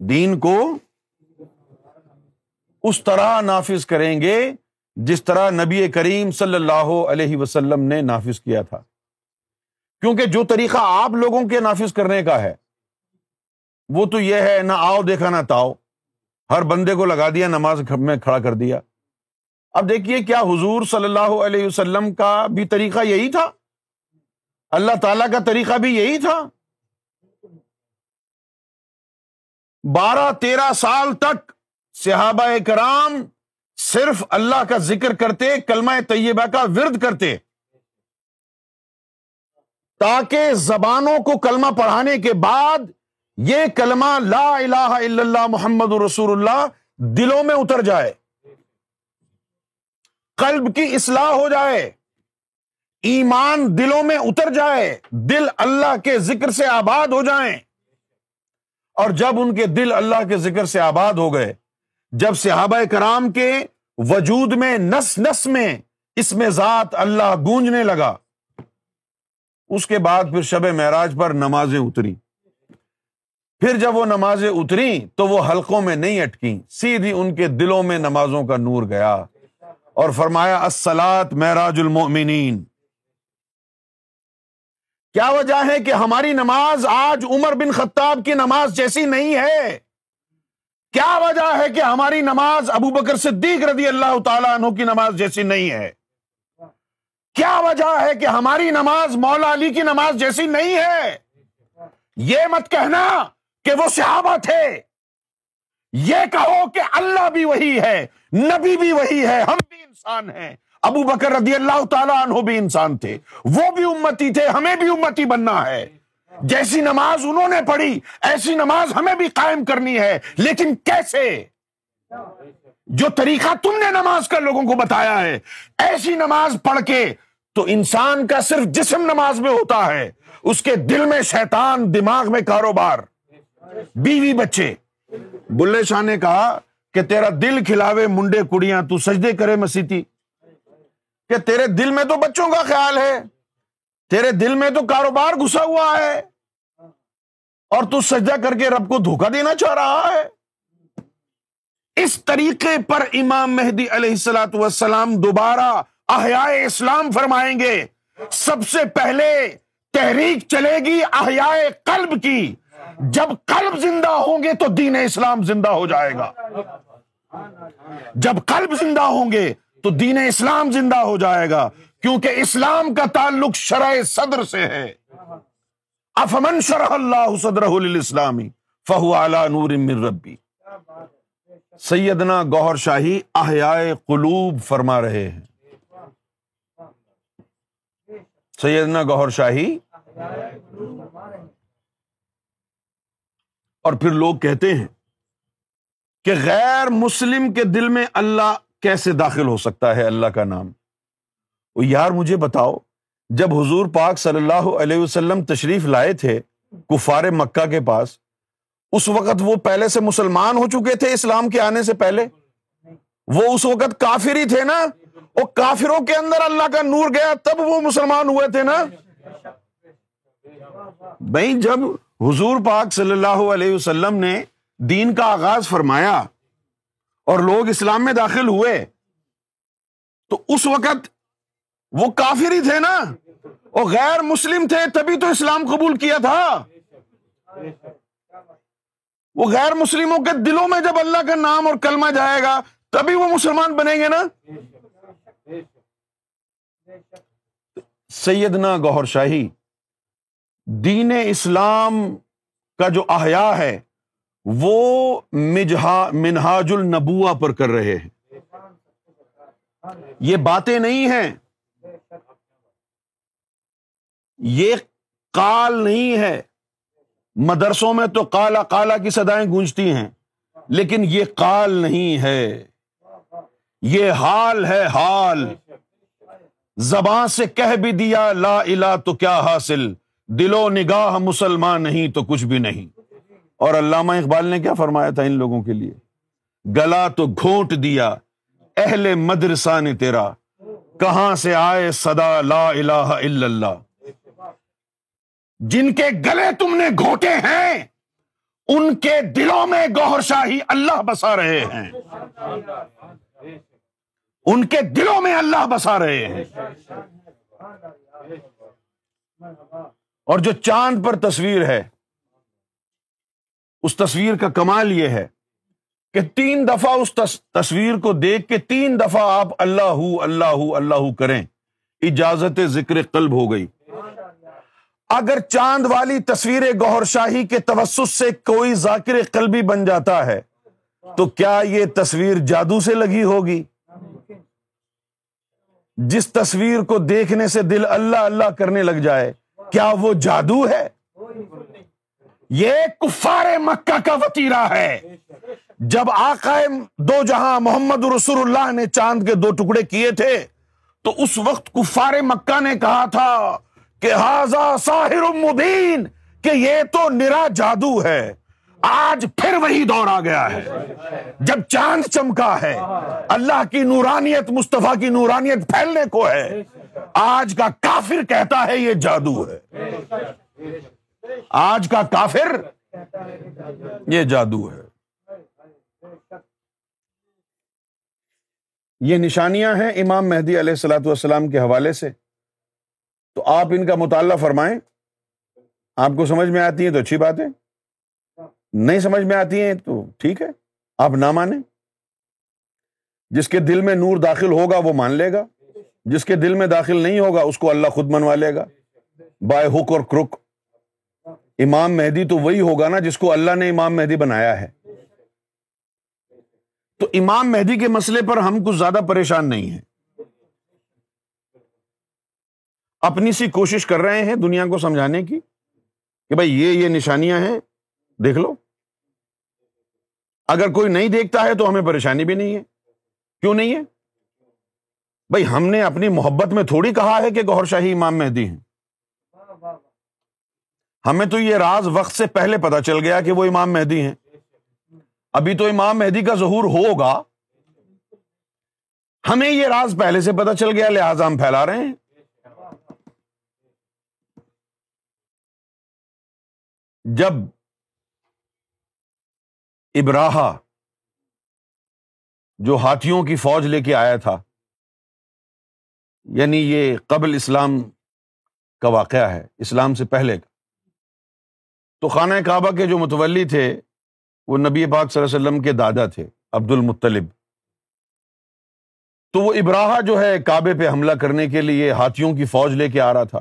دین کو اس طرح نافذ کریں گے جس طرح نبی کریم صلی اللہ علیہ وسلم نے نافذ کیا تھا۔ کیونکہ جو طریقہ آپ لوگوں کے نافذ کرنے کا ہے، وہ تو یہ ہے، نہ آؤ دیکھا نہ تاؤ۔ ہر بندے کو لگا دیا، نماز میں کھڑا کر دیا۔ اب دیکھیے کیا حضور صلی اللہ علیہ وسلم کا بھی طریقہ یہی تھا۔ اللہ تعالی کا طریقہ بھی یہی تھا؟ بارہ تیرہ سال تک صحابہ کرام صرف اللہ کا ذکر کرتے، کلمہ طیبہ کا ورد کرتے، تاکہ زبانوں کو کلمہ پڑھانے کے بعد یہ کلمہ لا الہ الا اللہ محمد رسول اللہ دلوں میں اتر جائے، قلب کی اصلاح ہو جائے۔ ایمان دلوں میں اتر جائے، دل اللہ کے ذکر سے آباد ہو جائیں۔ اور جب ان کے دل اللہ کے ذکر سے آباد ہو گئے، جب صحابہ کرام کے وجود میں نس نس میں اس میں ذات اللہ گونجنے لگا، اس کے بعد پھر شب معراج پر نمازیں اتری پھر جب وہ نمازیں اتری تو وہ حلقوں میں نہیں اٹکی سیدھی ان کے دلوں میں نمازوں کا نور گیا۔ اور فرمایا السلاط معراج المؤمنین۔ کیا وجہ ہے کہ ہماری نماز آج عمر بن خطاب کی نماز جیسی نہیں ہے؟ کیا وجہ ہے کہ ہماری نماز ابو بکر صدیق رضی اللہ تعالیٰ عنہ کی نماز جیسی نہیں ہے؟ کیا وجہ ہے کہ ہماری نماز مولا علی کی نماز جیسی نہیں ہے؟ یہ مت کہنا کہ وہ صحابہ تھے۔ یہ کہو کہ اللہ بھی وہی ہے، نبی بھی وہی ہے، ہم بھی انسان ہیں۔ ابو بکر رضی اللہ تعالیٰ عنہ بھی انسان تھے۔ وہ بھی امتی تھے، ہمیں بھی امتی بننا ہے۔ جیسی نماز انہوں نے پڑھی، ایسی نماز ہمیں بھی قائم کرنی ہے۔ لیکن کیسے؟ جو طریقہ تم نے نماز کا لوگوں کو بتایا ہے، ایسی نماز پڑھ کے تو انسان کا صرف جسم نماز میں ہوتا ہے۔ اس کے دل میں شیطان، دماغ میں کاروبار۔ بیوی بچے، بلے شاہ نے کہا کہ تیرا دل کھلاوے منڈے کڑیاں، تو سجدے کرے مسیتی۔ کہ تیرے دل میں تو بچوں کا خیال ہے، تیرے دل میں تو کاروبار گھسا ہوا ہے، اور تو سجدہ کر کے رب کو دھوکا دینا چاہ رہا ہے۔ اس طریقے پر امام مہدی علیہ السلاۃ والسلام دوبارہ احیاء اسلام فرمائیں گے۔ سب سے پہلے تحریک چلے گی احیاء قلب کی۔ جب قلب زندہ ہوں گے تو دین اسلام زندہ ہو جائے گا۔ جب قلب زندہ ہوں گے تو دین اسلام زندہ ہو جائے گا، کیونکہ اسلام کا تعلق شرح صدر سے ہے۔ افمن شرح اللہ صدر اسلامی فہو اعلی نور من ربی۔ سیدنا گوہر شاہی احیاء قلوب فرما رہے ہیں۔ سیدنا گوہر شاہی اور پھر لوگ کہتے ہیں کہ غیر مسلم کے دل میں اللہ کیسے داخل ہو سکتا ہے اللہ کا نام؟ یار مجھے بتاؤ، جب حضور پاک صلی اللہ علیہ وسلم تشریف لائے تھے کفار مکہ کے پاس، اس وقت وہ پہلے سے مسلمان ہو چکے تھے اسلام کے آنے سے پہلے؟ وہ اس وقت کافر ہی تھے نا؟ وہ کافروں کے اندر اللہ کا نور گیا، تب وہ مسلمان ہوئے تھے نا؟ بھائی، جب حضور پاک صلی اللہ علیہ وسلم نے دین کا آغاز فرمایا اور لوگ اسلام میں داخل ہوئے۔ تو اس وقت وہ کافر ہی تھے نا۔ وہ غیر مسلم تھے، تبھی تو اسلام قبول کیا تھا۔ وہ غیر مسلموں کے دلوں میں جب اللہ کا نام اور کلمہ جائے گا، تبھی وہ مسلمان بنیں گے نا۔ سیدنا گوہر شاہی، دین اسلام کا جو احیا ہے وہ منہاج النبوا پر کر رہے ہیں۔ یہ باتیں نہیں ہیں۔ یہ کال نہیں ہے۔ مدرسوں میں تو کالا کالا کی سدائیں گونجتی ہیں، لیکن یہ کال نہیں ہے۔ یہ حال ہے حال۔ زبان سے کہہ بھی دیا، لا الہ تو کیا حاصل۔ دل و نگاہ مسلمان نہیں تو کچھ بھی نہیں۔ اور علامہ اقبال نے کیا فرمایا تھا ان لوگوں کے لیے؟ گلا تو گھونٹ دیا، اہل مدرسہ نے تیرا، کہاں سے آئے صدا لا الہ الا اللہ؟ جن کے گلے تم نے گھونٹے ہیں، ان کے دلوں میں گوہر شاہی اللہ بسا رہے ہیں۔ ان کے دلوں میں اللہ بسا رہے ہیں۔ اور جو چاند پر تصویر ہے اس تصویر کا کمال یہ ہے کہ تین دفعہ اس تصویر کو دیکھ کے تین دفعہ آپ اللہ اللہ اللہ کریں، اجازت ذکر قلب ہو گئی۔ اگر چاند والی تصویر گوہر شاہی کے توسط سے کوئی ذاکر قلبی بن جاتا ہے، تو کیا یہ تصویر جادو سے لگی ہوگی؟ جس تصویر کو دیکھنے سے دل اللہ اللہ کرنے لگ جائے، کیا وہ جادو ہے؟ یہ کفار مکہ کا وطیرہ ہے۔ جب آقا دو جہاں محمد رسول اللہ نے چاند کے دو ٹکڑے کیے تھے، تو اس وقت کفار مکہ نے کہا تھا کہ ساحر مبین کہ یہ تو نرا جادو ہے۔ آج پھر وہی دور آ گیا ہے۔ جب چاند چمکا ہے، اللہ کی نورانیت، مصطفیٰ کی نورانیت پھیلنے کو ہے۔ آج کا کافر کہتا ہے یہ جادو ہے۔ آج کا کافر یہ جادو ہے۔ یہ نشانیاں ہیں امام مہدی علیہ السلاۃ والسلام کے حوالے سے۔ تو آپ ان کا مطالعہ فرمائیں۔ آپ کو سمجھ میں آتی ہیں تو اچھی بات ہے۔ نہیں سمجھ میں آتی ہیں تو ٹھیک ہے۔ آپ نہ مانیں۔ جس کے دل میں نور داخل ہوگا وہ مان لے گا۔ جس کے دل میں داخل نہیں ہوگا اس کو اللہ خود منوا لے گا۔ بائے ہک اور کرک امام مہدی تو وہی ہوگا نا جس کو اللہ نے امام مہدی بنایا ہے۔ تو امام مہدی کے مسئلے پر ہم کچھ زیادہ پریشان نہیں ہیں۔ اپنی سی کوشش کر رہے ہیں دنیا کو سمجھانے کی کہ بھائی یہ یہ نشانیاں ہیں، دیکھ لو۔ اگر کوئی نہیں دیکھتا ہے تو ہمیں پریشانی بھی نہیں ہے۔ کیوں نہیں ہے؟ بھائی ہم نے اپنی محبت میں تھوڑی کہا ہے کہ گور شاہی امام مہدی ہیں۔ ہمیں تو یہ راز وقت سے پہلے پتا چل گیا کہ وہ امام مہدی ہیں۔ ابھی تو امام مہدی کا ظہور ہوگا۔ ہمیں یہ راز پہلے سے پتا چل گیا، لہٰذا ہم پھیلا رہے ہیں۔ جب ابراہ جو ہاتھیوں کی فوج لے کے آیا تھا یعنی یہ قبل اسلام کا واقعہ ہے، اسلام سے پہلے کا۔ تو خانہ کعبہ کے جو متولی تھے، وہ نبی پاک صلی اللہ علیہ وسلم کے دادا تھے عبد المطلب تو وہ ابراہ جو ہے کعبے پہ حملہ کرنے کے لیے ہاتھیوں کی فوج لے کے آ رہا تھا۔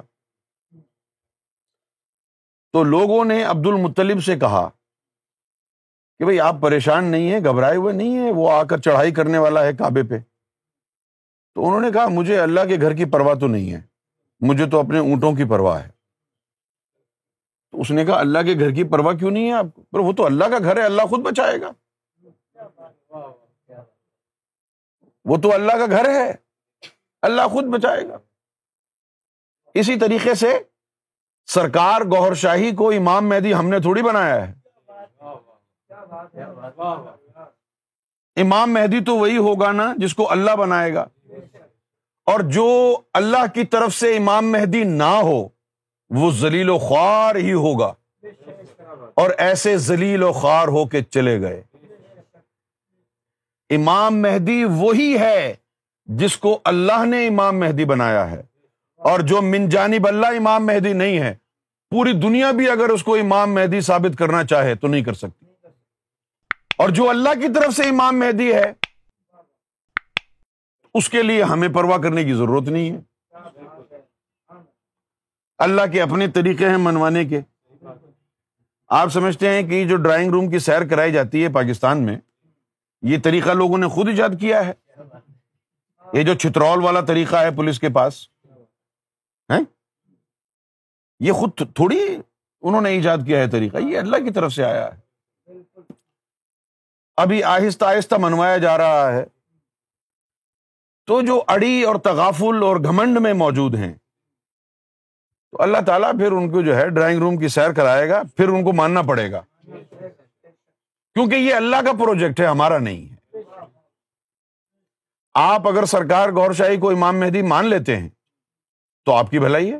تو لوگوں نے عبد المطلب سے کہا کہ بھائی آپ پریشان نہیں ہیں، گھبرائے ہوئے نہیں ہیں، وہ آ کر چڑھائی کرنے والا ہے کعبے پہ۔ تو انہوں نے کہا، مجھے اللہ کے گھر کی پرواہ تو نہیں ہے، مجھے تو اپنے اونٹوں کی پرواہ ہے۔ تو اس نے کہا اللہ کے گھر کی پرواہ کیوں نہیں ہے آپ کو پر وہ تو اللہ کا گھر ہے، اللہ خود بچائے گا۔ وہ تو اللہ کا گھر ہے، اللہ خود بچائے گا۔ اسی طریقے سے سرکار گوہر شاہی کو امام مہدی ہم نے تھوڑی بنایا ہے۔ امام مہدی تو وہی ہوگا نا جس کو اللہ بنائے گا۔ اور جو اللہ کی طرف سے امام مہدی نہ ہو وہ زلیل و خوار ہی ہوگا۔ اور ایسے زلیل و خوار ہو کے چلے گئے۔ امام مہدی وہی ہے جس کو اللہ نے امام مہدی بنایا ہے۔ اور جو من جانب اللہ امام مہدی نہیں ہے، پوری دنیا بھی اگر اس کو امام مہدی ثابت کرنا چاہے تو نہیں کر سکتی۔ اور جو اللہ کی طرف سے امام مہدی ہے، اس کے لیے ہمیں پرواہ کرنے کی ضرورت نہیں ہے۔ اللہ کے اپنے طریقے ہیں منوانے کے۔ آپ سمجھتے ہیں کہ جو ڈرائنگ روم کی سیر کرائی جاتی ہے پاکستان میں، یہ طریقہ لوگوں نے خود ایجاد کیا ہے۔ یہ جو چترول والا طریقہ ہے پولیس کے پاس یہ خود تھوڑی انہوں نے ایجاد کیا ہے طریقہ، یہ اللہ کی طرف سے آیا ہے۔ ابھی آہستہ آہستہ منوایا جا رہا ہے۔ تو جو اڑی اور تغافل اور گھمنڈ میں موجود ہیں تو اللہ تعالیٰ پھر ان کو جو ہے ڈرائنگ روم کی سیر کرائے گا، پھر ان کو ماننا پڑے گا۔ کیونکہ یہ اللہ کا پروجیکٹ ہے، ہمارا نہیں ہے۔ آپ اگر سرکار گور شاہی کو امام مہدی مان لیتے ہیں، تو آپ کی بھلائی ہے۔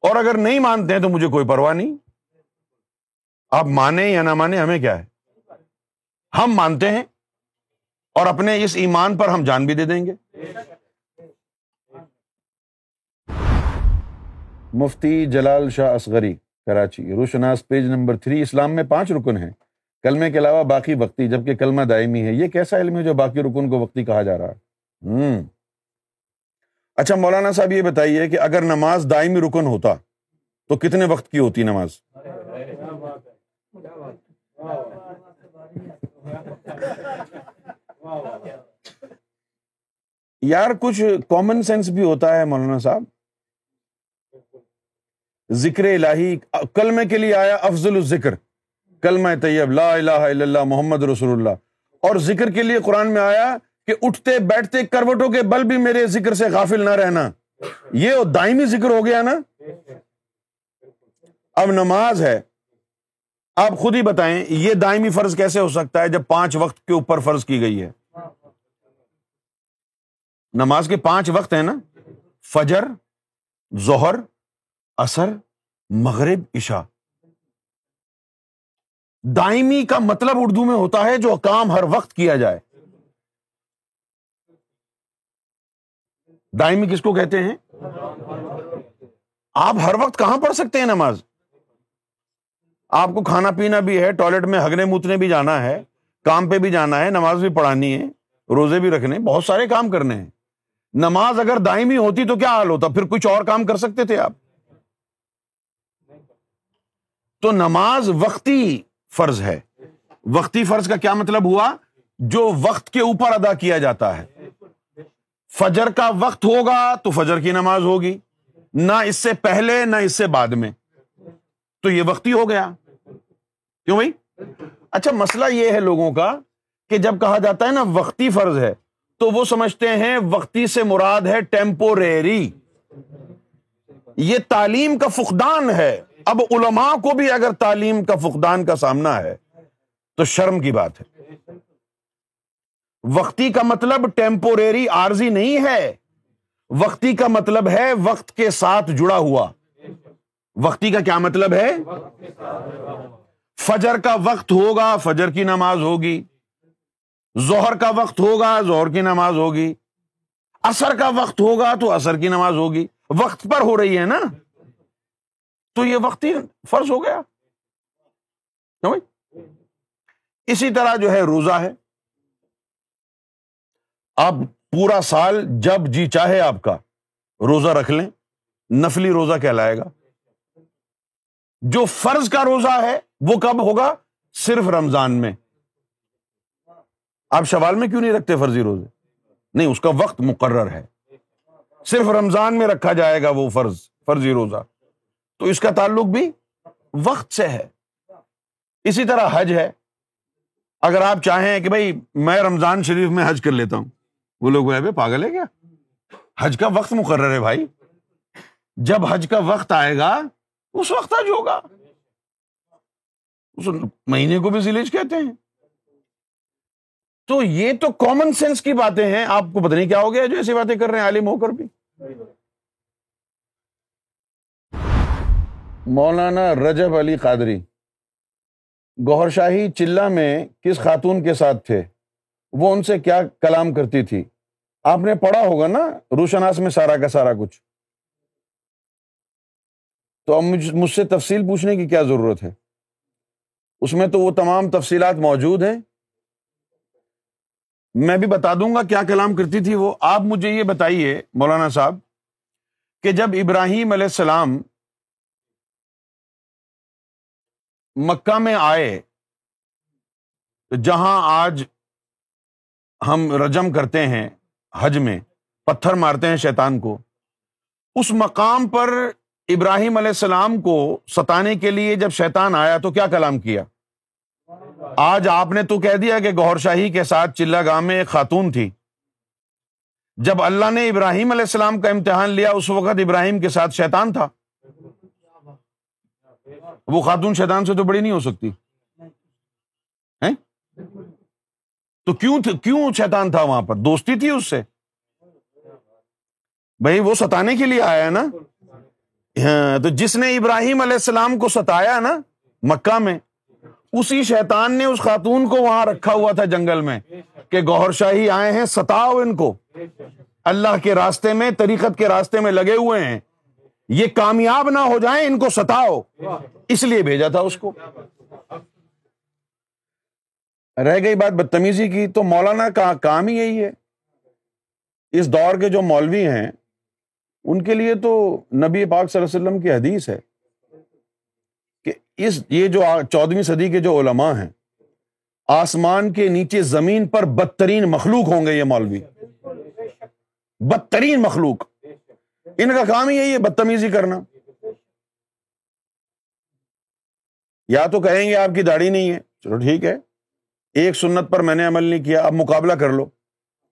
اور اگر نہیں مانتے ہیں، تو مجھے کوئی پرواہ نہیں۔ آپ مانے یا نہ مانے ہمیں کیا ہے؟ ہم مانتے ہیں اور اپنے اس ایمان پر ہم جان بھی دے دیں گے۔ مفتی جلال شاہ اصغری، کراچی۔ روشناس پیج نمبر تھری، اسلام میں پانچ رکن ہیں۔ کلمے کے علاوہ باقی وقتی، جبکہ کلمہ دائمی ہے۔ یہ کیسا علم ہے جو باقی رکن کو وقتی کہا جا رہا ہے؟ ہوں اچھا مولانا صاحب یہ بتائیے کہ اگر نماز دائمی رکن ہوتا، تو کتنے وقت کی ہوتی نماز؟ یار، کچھ کامن سینس بھی ہوتا ہے مولانا صاحب۔ ذکر الہی، کلمے کے لیے آیا افضل الذکر، کلمہ طیب، لا الہ الا اللہ محمد رسول اللہ۔ اور ذکر کے لیے قرآن میں آیا کہ اٹھتے بیٹھتے کروٹوں کے بل بھی میرے ذکر سے غافل نہ رہنا۔ یہ دائمی ذکر ہو گیا نا؟ اب نماز ہے۔ آپ خود ہی بتائیں، یہ دائمی فرض کیسے ہو سکتا ہے جب پانچ وقت کے اوپر فرض کی گئی ہے؟ نماز کے پانچ وقت ہیں نا؟ فجر، ظہر اثر مغرب عشا دائمی کا مطلب اردو میں ہوتا ہے جو کام ہر وقت کیا جائے۔ دائمی کس کو کہتے ہیں؟ آپ ہر وقت کہاں پڑھ سکتے ہیں نماز؟ آپ کو کھانا پینا بھی ہے، ٹوائلٹ میں ہگنے موتنے بھی جانا ہے، کام پہ بھی جانا ہے، نماز بھی پڑھانی ہے، روزے بھی رکھنے، بہت سارے کام کرنے ہیں۔ نماز اگر دائمی ہوتی تو کیا حال ہوتا؟ پھر کچھ اور کام کر سکتے تھے آپ؟ تو نماز وقتی فرض ہے۔ وقتی فرض کا کیا مطلب ہوا؟ جو وقت کے اوپر ادا کیا جاتا ہے۔ فجر کا وقت ہوگا تو فجر کی نماز ہوگی۔ نہ اس سے پہلے، نہ اس سے بعد میں۔ تو یہ وقتی ہو گیا۔ کیوں بھائی؟ اچھا مسئلہ یہ ہے لوگوں کا کہ جب کہا جاتا ہے نا وقتی فرض ہے، تو وہ سمجھتے ہیں وقتی سے مراد ہے ٹیمپوریری۔ یہ تعلیم کا فقدان ہے۔ اب علماء کو بھی اگر تعلیم کا فقدان کا سامنا ہے، تو شرم کی بات ہے۔ وقتی کا مطلب ٹیمپوریری عارضی نہیں ہے۔ وقتی کا مطلب ہے وقت کے ساتھ جڑا ہوا۔ وقتی کا کیا مطلب ہے؟ فجر کا وقت ہوگا، فجر کی نماز ہوگی۔ زہر کا وقت ہوگا زہر کی نماز ہوگی۔ اثر کا وقت ہوگا تو اثر کی نماز ہوگی۔ وقت پر ہو رہی ہے نا۔ تو یہ وقتی فرض ہو گیا۔ ہاں اسی طرح جو ہے روزہ ہے۔ آپ پورا سال جب جی چاہے آپ کا روزہ رکھ لیں، نفلی روزہ کہلائے گا۔ جو فرض کا روزہ ہے، وہ کب ہوگا؟ صرف رمضان میں۔ آپ شوال میں کیوں نہیں رکھتے فرضی روزے؟ نہیں، اس کا وقت مقرر ہے۔ صرف رمضان میں رکھا جائے گا وہ فرض، فرضی روزہ۔ تو اس کا تعلق بھی وقت سے ہے۔ اسی طرح حج ہے۔ اگر آپ چاہیں کہ بھائی میں رمضان شریف میں حج کر لیتا ہوں، وہ لوگ پاگل ہے کیا؟ حج کا وقت مقرر ہے بھائی۔ جب حج کا وقت آئے گا، اس وقت حج ہوگا۔ اس مہینے کو بھی ضلع کہتے ہیں۔ تو یہ تو کامن سینس کی باتیں ہیں۔ آپ کو پتہ نہیں کیا ہو گیا جو ایسی باتیں کر رہے ہیں، عالم ہو کر بھی۔ مولانا رجب علی قادری گوہر شاہی چلہ میں کس خاتون کے ساتھ تھے؟ وہ ان سے کیا کلام کرتی تھی؟ آپ نے پڑھا ہوگا نا روشناس میں سارا کا سارا کچھ؟ تو اب مجھ سے تفصیل پوچھنے کی کیا ضرورت ہے؟ اس میں تو وہ تمام تفصیلات موجود ہیں۔ میں بھی بتا دوں گا کیا کلام کرتی تھی وہ۔ آپ مجھے یہ بتائیے مولانا صاحب کہ جب ابراہیم علیہ السلام مکہ میں آئے جہاں آج ہم رجم کرتے ہیں حج میں، پتھر مارتے ہیں شیطان کو، اس مقام پر ابراہیم علیہ السلام کو ستانے کے لیے جب شیطان آیا تو کیا کلام کیا؟ آج آپ نے تو کہہ دیا کہ گور شاہی کے ساتھ چلا گاہ میں ایک خاتون تھی۔ جب اللہ نے ابراہیم علیہ السلام کا امتحان لیا، اس وقت ابراہیم کے ساتھ شیطان تھا۔ وہ خاتون شیطان سے تو بڑی نہیں ہو سکتی۔ تو کیوں کیوں شیطان تھا وہاں پر؟ دوستی تھی اس سے۔ بھائی وہ ستانے کے لیے آیا نا۔ ہاں، تو جس نے ابراہیم علیہ السلام کو ستایا نا مکہ میں اسی شیطان نے اس خاتون کو وہاں رکھا ہوا تھا جنگل میں کہ گوہر شاہی آئے ہیں ستاؤ ان کو۔ اللہ کے راستے میں طریقت کے راستے میں لگے ہوئے ہیں۔ یہ کامیاب نہ ہو جائیں، ان کو ستاؤ۔ اس لیے بھیجا تھا اس کو۔ رہ گئی بات بدتمیزی کی، تو مولانا کا کام ہی یہی ہے۔ اس دور کے جو مولوی ہیں، ان کے لیے تو نبی پاک صلی اللہ علیہ وسلم کی حدیث ہے کہ اس، یہ جو چودہویں صدی کے جو علماء ہیں، آسمان کے نیچے زمین پر بدترین مخلوق ہوں گے یہ مولوی۔ بدترین مخلوق۔ ان کا کام ہی یہی ہے، بدتمیزی کرنا۔ یا تو کہیں گے آپ کی داڑھی نہیں ہے، چلو ٹھیک ہے۔ ایک سنت پر میں نے عمل نہیں کیا، اب مقابلہ کر لو۔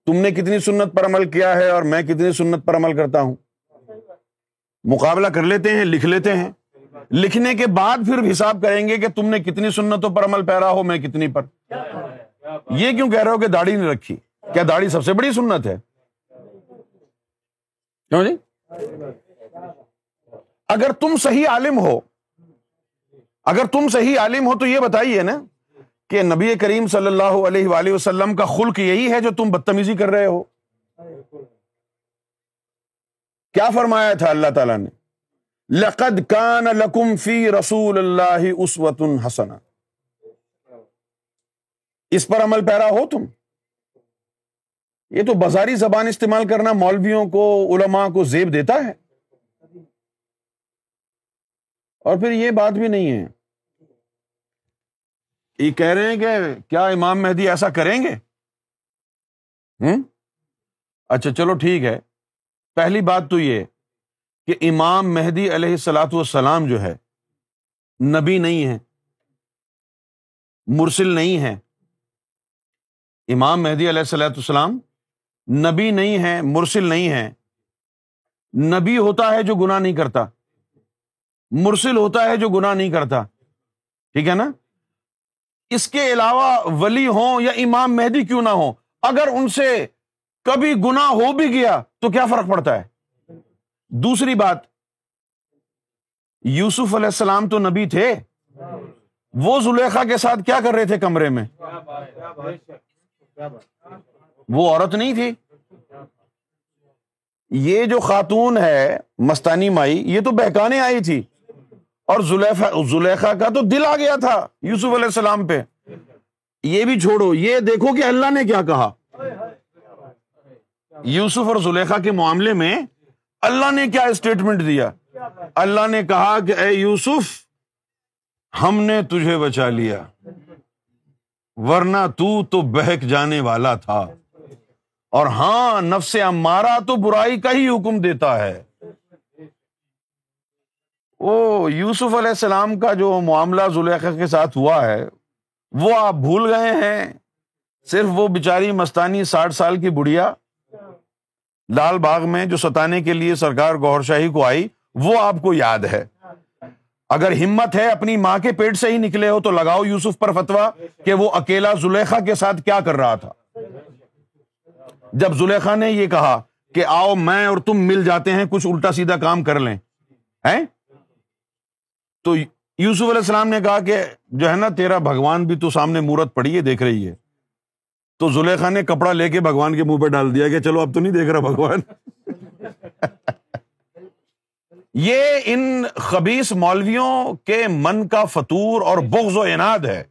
تم نے کتنی سنت پر عمل کیا ہے اور میں کتنی سنت پر عمل کرتا ہوں؟ مقابلہ کر لیتے ہیں، لکھ لیتے ہیں۔ لکھنے کے بعد پھر حساب کریں گے کہ تم نے کتنی سنتوں پر عمل پیرا ہو، میں کتنی پر۔ یہ کیوں کہہ رہے ہو کہ داڑھی نہیں رکھی؟ کیا داڑھی سب سے بڑی سنت ہے؟ کیوں جی؟ اگر تم صحیح عالم ہو، اگر تم صحیح عالم ہو تو یہ بتائیے نا کہ نبی کریم صلی اللہ علیہ وآلہ وسلم کا خلق یہی ہے جو تم بدتمیزی کر رہے ہو؟ کیا فرمایا تھا اللہ تعالیٰ نے؟ لقد کان لکم فی رسول اللہ اسوت حسنا اس پر عمل پیرا ہو تم؟ یہ تو بازاری زبان استعمال کرنا مولویوں کو، علماء کو زیب دیتا ہے۔ اور پھر یہ بات بھی نہیں ہے۔ یہ کہہ رہے ہیں کہ کیا امام مہدی ایسا کریں گے؟ ہوں اچھا چلو ٹھیک ہے۔ پہلی بات تو یہ کہ امام مہدی علیہ السلاۃ والسلام جو ہے، نبی نہیں ہے مرسل نہیں ہے امام مہدی علیہ السلاۃ والسلام نبی نہیں ہے، مرسل نہیں ہے۔ نبی ہوتا ہے جو گناہ نہیں کرتا۔ مرسل ہوتا ہے جو گناہ نہیں کرتا۔ ٹھیک ہے نا؟ اس کے علاوہ ولی ہوں یا امام مہدی کیوں نہ ہو اگر ان سے کبھی گنا ہو بھی گیا تو کیا فرق پڑتا ہے؟ دوسری بات، یوسف علیہ السلام تو نبی تھے۔ وہ زلیخا کے ساتھ کیا کر رہے تھے کمرے میں؟ وہ عورت نہیں تھی۔ یہ جو خاتون ہے مستانی مائی، یہ تو بہکانے آئی تھی۔ اور زلیخا کا تو دل آ گیا تھا یوسف علیہ السلام پہ۔ یہ بھی چھوڑو، یہ دیکھو کہ اللہ نے کیا کہا۔ یوسف اور زلیخا کے معاملے میں اللہ نے کیا اسٹیٹمنٹ دیا؟ اللہ نے کہا کہ اے یوسف، ہم نے تجھے بچا لیا۔ ورنہ تو تو بہک جانے والا تھا۔ اور ہاں نفس ہمارا تو برائی کا ہی حکم دیتا ہے۔ وہ یوسف علیہ السلام کا جو معاملہ زلیخا کے ساتھ ہوا ہے، وہ آپ بھول گئے ہیں۔ صرف وہ بچاری مستانی ساٹھ سال کی بڑھیا لال باغ میں جو ستانے کے لیے سرکار گور شاہی کو آئی، وہ آپ کو یاد ہے۔ اگر ہمت ہے اپنی ماں کے پیٹ سے ہی نکلے ہو تو لگاؤ یوسف پر فتوا کہ وہ اکیلا زلیخا کے ساتھ کیا کر رہا تھا۔ جب زلیخا نے یہ کہا کہ آؤ میں اور تم مل جاتے ہیں، کچھ الٹا سیدھا کام کر لیں۔ تو یوسف علیہ السلام نے کہا کہ جو ہے نا، تیرا بھگوان بھی تو سامنے مورت پڑی ہے، دیکھ رہی ہے۔ تو زلیخا نے کپڑا لے کے بھگوان کے منہ پہ ڈال دیا کہ چلو اب تو نہیں دیکھ رہا بھگوان۔ یہ ان خبیس مولویوں کے من کا فطور اور بغض و اناد ہے۔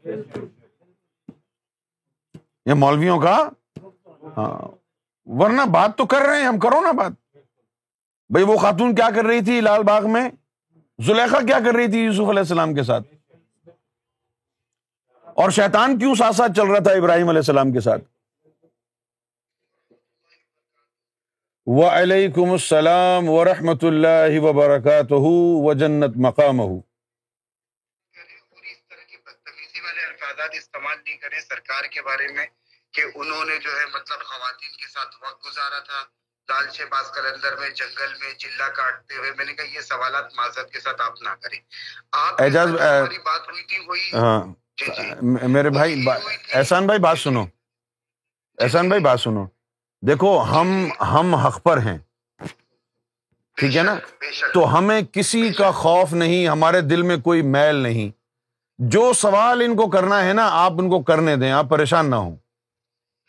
یہ مولویوں کا؟ ہاں۔ ورنہ بات تو کر رہے ہیں، ہم کرو نا بات۔ بھائی وہ خاتون کیا کر رہی تھی لال باغ میں؟ زلیخا کیا کر رہی تھی یوسف علیہ السلام کے ساتھ؟ اور شیطان کیوں ساتھ ساتھ چل رہا تھا ابراہیم علیہ السلام کے ساتھ؟ وعلیکم السلام ورحمۃ اللہ وبرکاتہ و جنت مقام استعمال نہیں کرے سرکار کے بارے میں کہ انہوں نے جو ہے مطلب خواتین کے ساتھ وقت گزارا تھا۔ لال شہباز کلندر میں جنگل میں چلا کاٹتے ہوئے میں نے کہا یہ سوالات معذرت کے ساتھ آپ نہ کریں۔ آپ اعجاز بات ہوئی تھی وہی ہاں۔ میرے بھائی احسان بھائی بات سنو۔ احسان بھائی بات سنو۔ دیکھو ہم ہم حق پر ہیں۔ ٹھیک ہے نا؟ تو ہمیں کسی کا خوف نہیں ہمارے دل میں کوئی میل نہیں۔ جو سوال ان کو کرنا ہے نا آپ ان کو کرنے دیں آپ پریشان نہ ہوں۔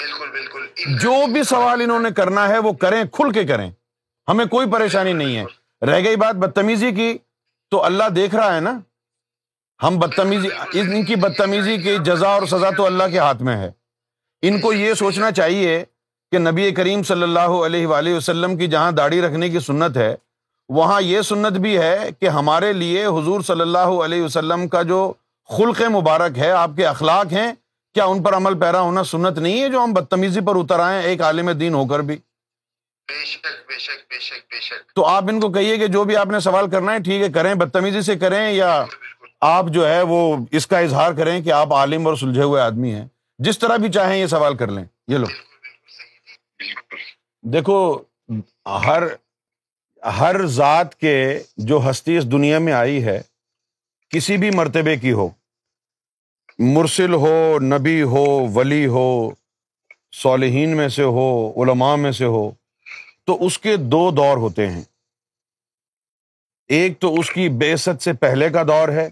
بالکل بالکل۔ جو بھی سوال انہوں نے کرنا ہے، وہ کریں، کھل کے کریں۔ ہمیں کوئی پریشانی نہیں ہے۔ رہ گئی بات بدتمیزی کی۔ تو اللہ دیکھ رہا ہے نا۔ ہم بدتمیزی ان کی بدتمیزی کی جزا اور سزا تو اللہ کے ہاتھ میں ہے۔ ان کو یہ سوچنا چاہیے کہ نبی کریم صلی اللہ علیہ وآلہ وسلم کی جہاں داڑھی رکھنے کی سنت ہے، وہاں یہ سنت بھی ہے کہ ہمارے لیے حضور صلی اللہ علیہ وسلم کا جو خلق مبارک ہے، آپ کے اخلاق ہیں کیا ان پر عمل پیرا ہونا سنت نہیں ہے جو ہم بدتمیزی پر اتر آئے ایک عالم دین ہو کر بھی۔ تو آپ ان کو کہیے کہ جو بھی آپ نے سوال کرنا ہے ٹھیک ہے کریں۔ بدتمیزی سے کریں یا آپ جو ہے وہ اس کا اظہار کریں کہ آپ عالم اور سلجھے ہوئے آدمی ہیں۔ جس طرح بھی چاہیں یہ سوال کر لیں۔ یہ لو۔ دیکھو ہر ہر ذات کے جو ہستی اس دنیا میں آئی ہے کسی بھی مرتبے کی ہو مرسل ہو، نبی ہو، ولی ہو، صالحین میں سے ہو، علماء میں سے ہو، تو اس کے دو دور ہوتے ہیں۔ ایک تو اس کی بےست سے پہلے کا دور ہے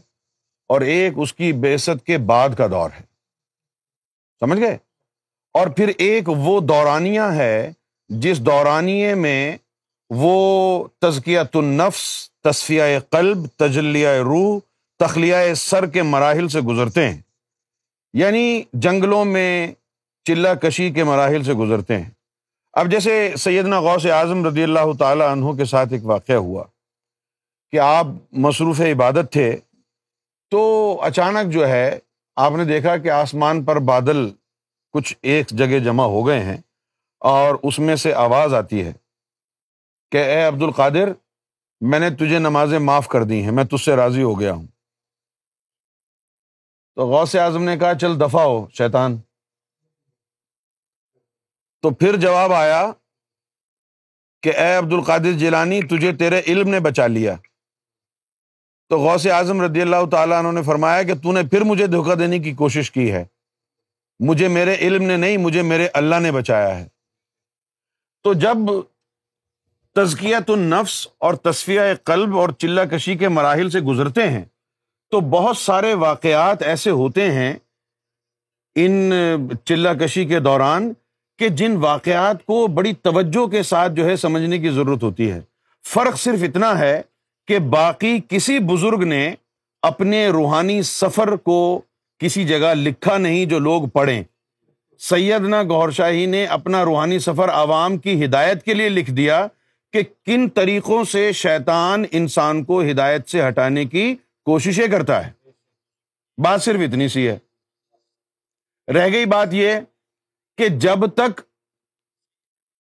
اور ایک اس کی بےست کے بعد کا دور ہے۔ سمجھ گئے؟ اور پھر ایک وہ دورانیہ ہے جس دورانیے میں وہ تزکیت النفس، تصفیہ قلب، تجلیہ روح، تخلیہ سر کے مراحل سے گزرتے ہیں۔ یعنی جنگلوں میں چلہ کشی کے مراحل سے گزرتے ہیں۔ اب جیسے سیدنا غوث اعظم رضی اللہ تعالیٰ عنہ کے ساتھ ایک واقعہ ہوا کہ آپ مصروف عبادت تھے تو اچانک جو ہے آپ نے دیکھا کہ آسمان پر بادل کچھ ایک جگہ جمع ہو گئے ہیں اور اس میں سے آواز آتی ہے کہ اے عبد القادر میں نے تجھے نمازیں معاف کر دی ہیں، میں تجھ سے راضی ہو گیا ہوں۔ تو غوث اعظم نے کہا، چل دفاع ہو شیطان۔ تو پھر جواب آیا کہ، اے عبد القادر جیلانی، تجھے تیرے علم نے بچا لیا۔ تو غوث اعظم رضی اللہ تعالیٰ نے فرمایا کہ، تو نے پھر مجھے دھوکہ دینے کی کوشش کی ہے۔ مجھے میرے علم نے نہیں، مجھے میرے اللہ نے بچایا ہے۔ تو جب تزکیت النفس اور تصفیہ قلب اور چلہ کشی کے مراحل سے گزرتے ہیں تو بہت سارے واقعات ایسے ہوتے ہیں ان چلہ کشی کے دوران کہ جن واقعات کو بڑی توجہ کے ساتھ جو ہے سمجھنے کی ضرورت ہوتی ہے۔ فرق صرف اتنا ہے کہ باقی کسی بزرگ نے اپنے روحانی سفر کو کسی جگہ لکھا نہیں جو لوگ پڑھیں۔ سیدنا گور شاہی نے اپنا روحانی سفر عوام کی ہدایت کے لیے لکھ دیا کہ کن طریقوں سے شیطان انسان کو ہدایت سے ہٹانے کی کوششیں کرتا ہے۔ بات صرف اتنی سی ہے۔ رہ گئی بات یہ کہ جب تک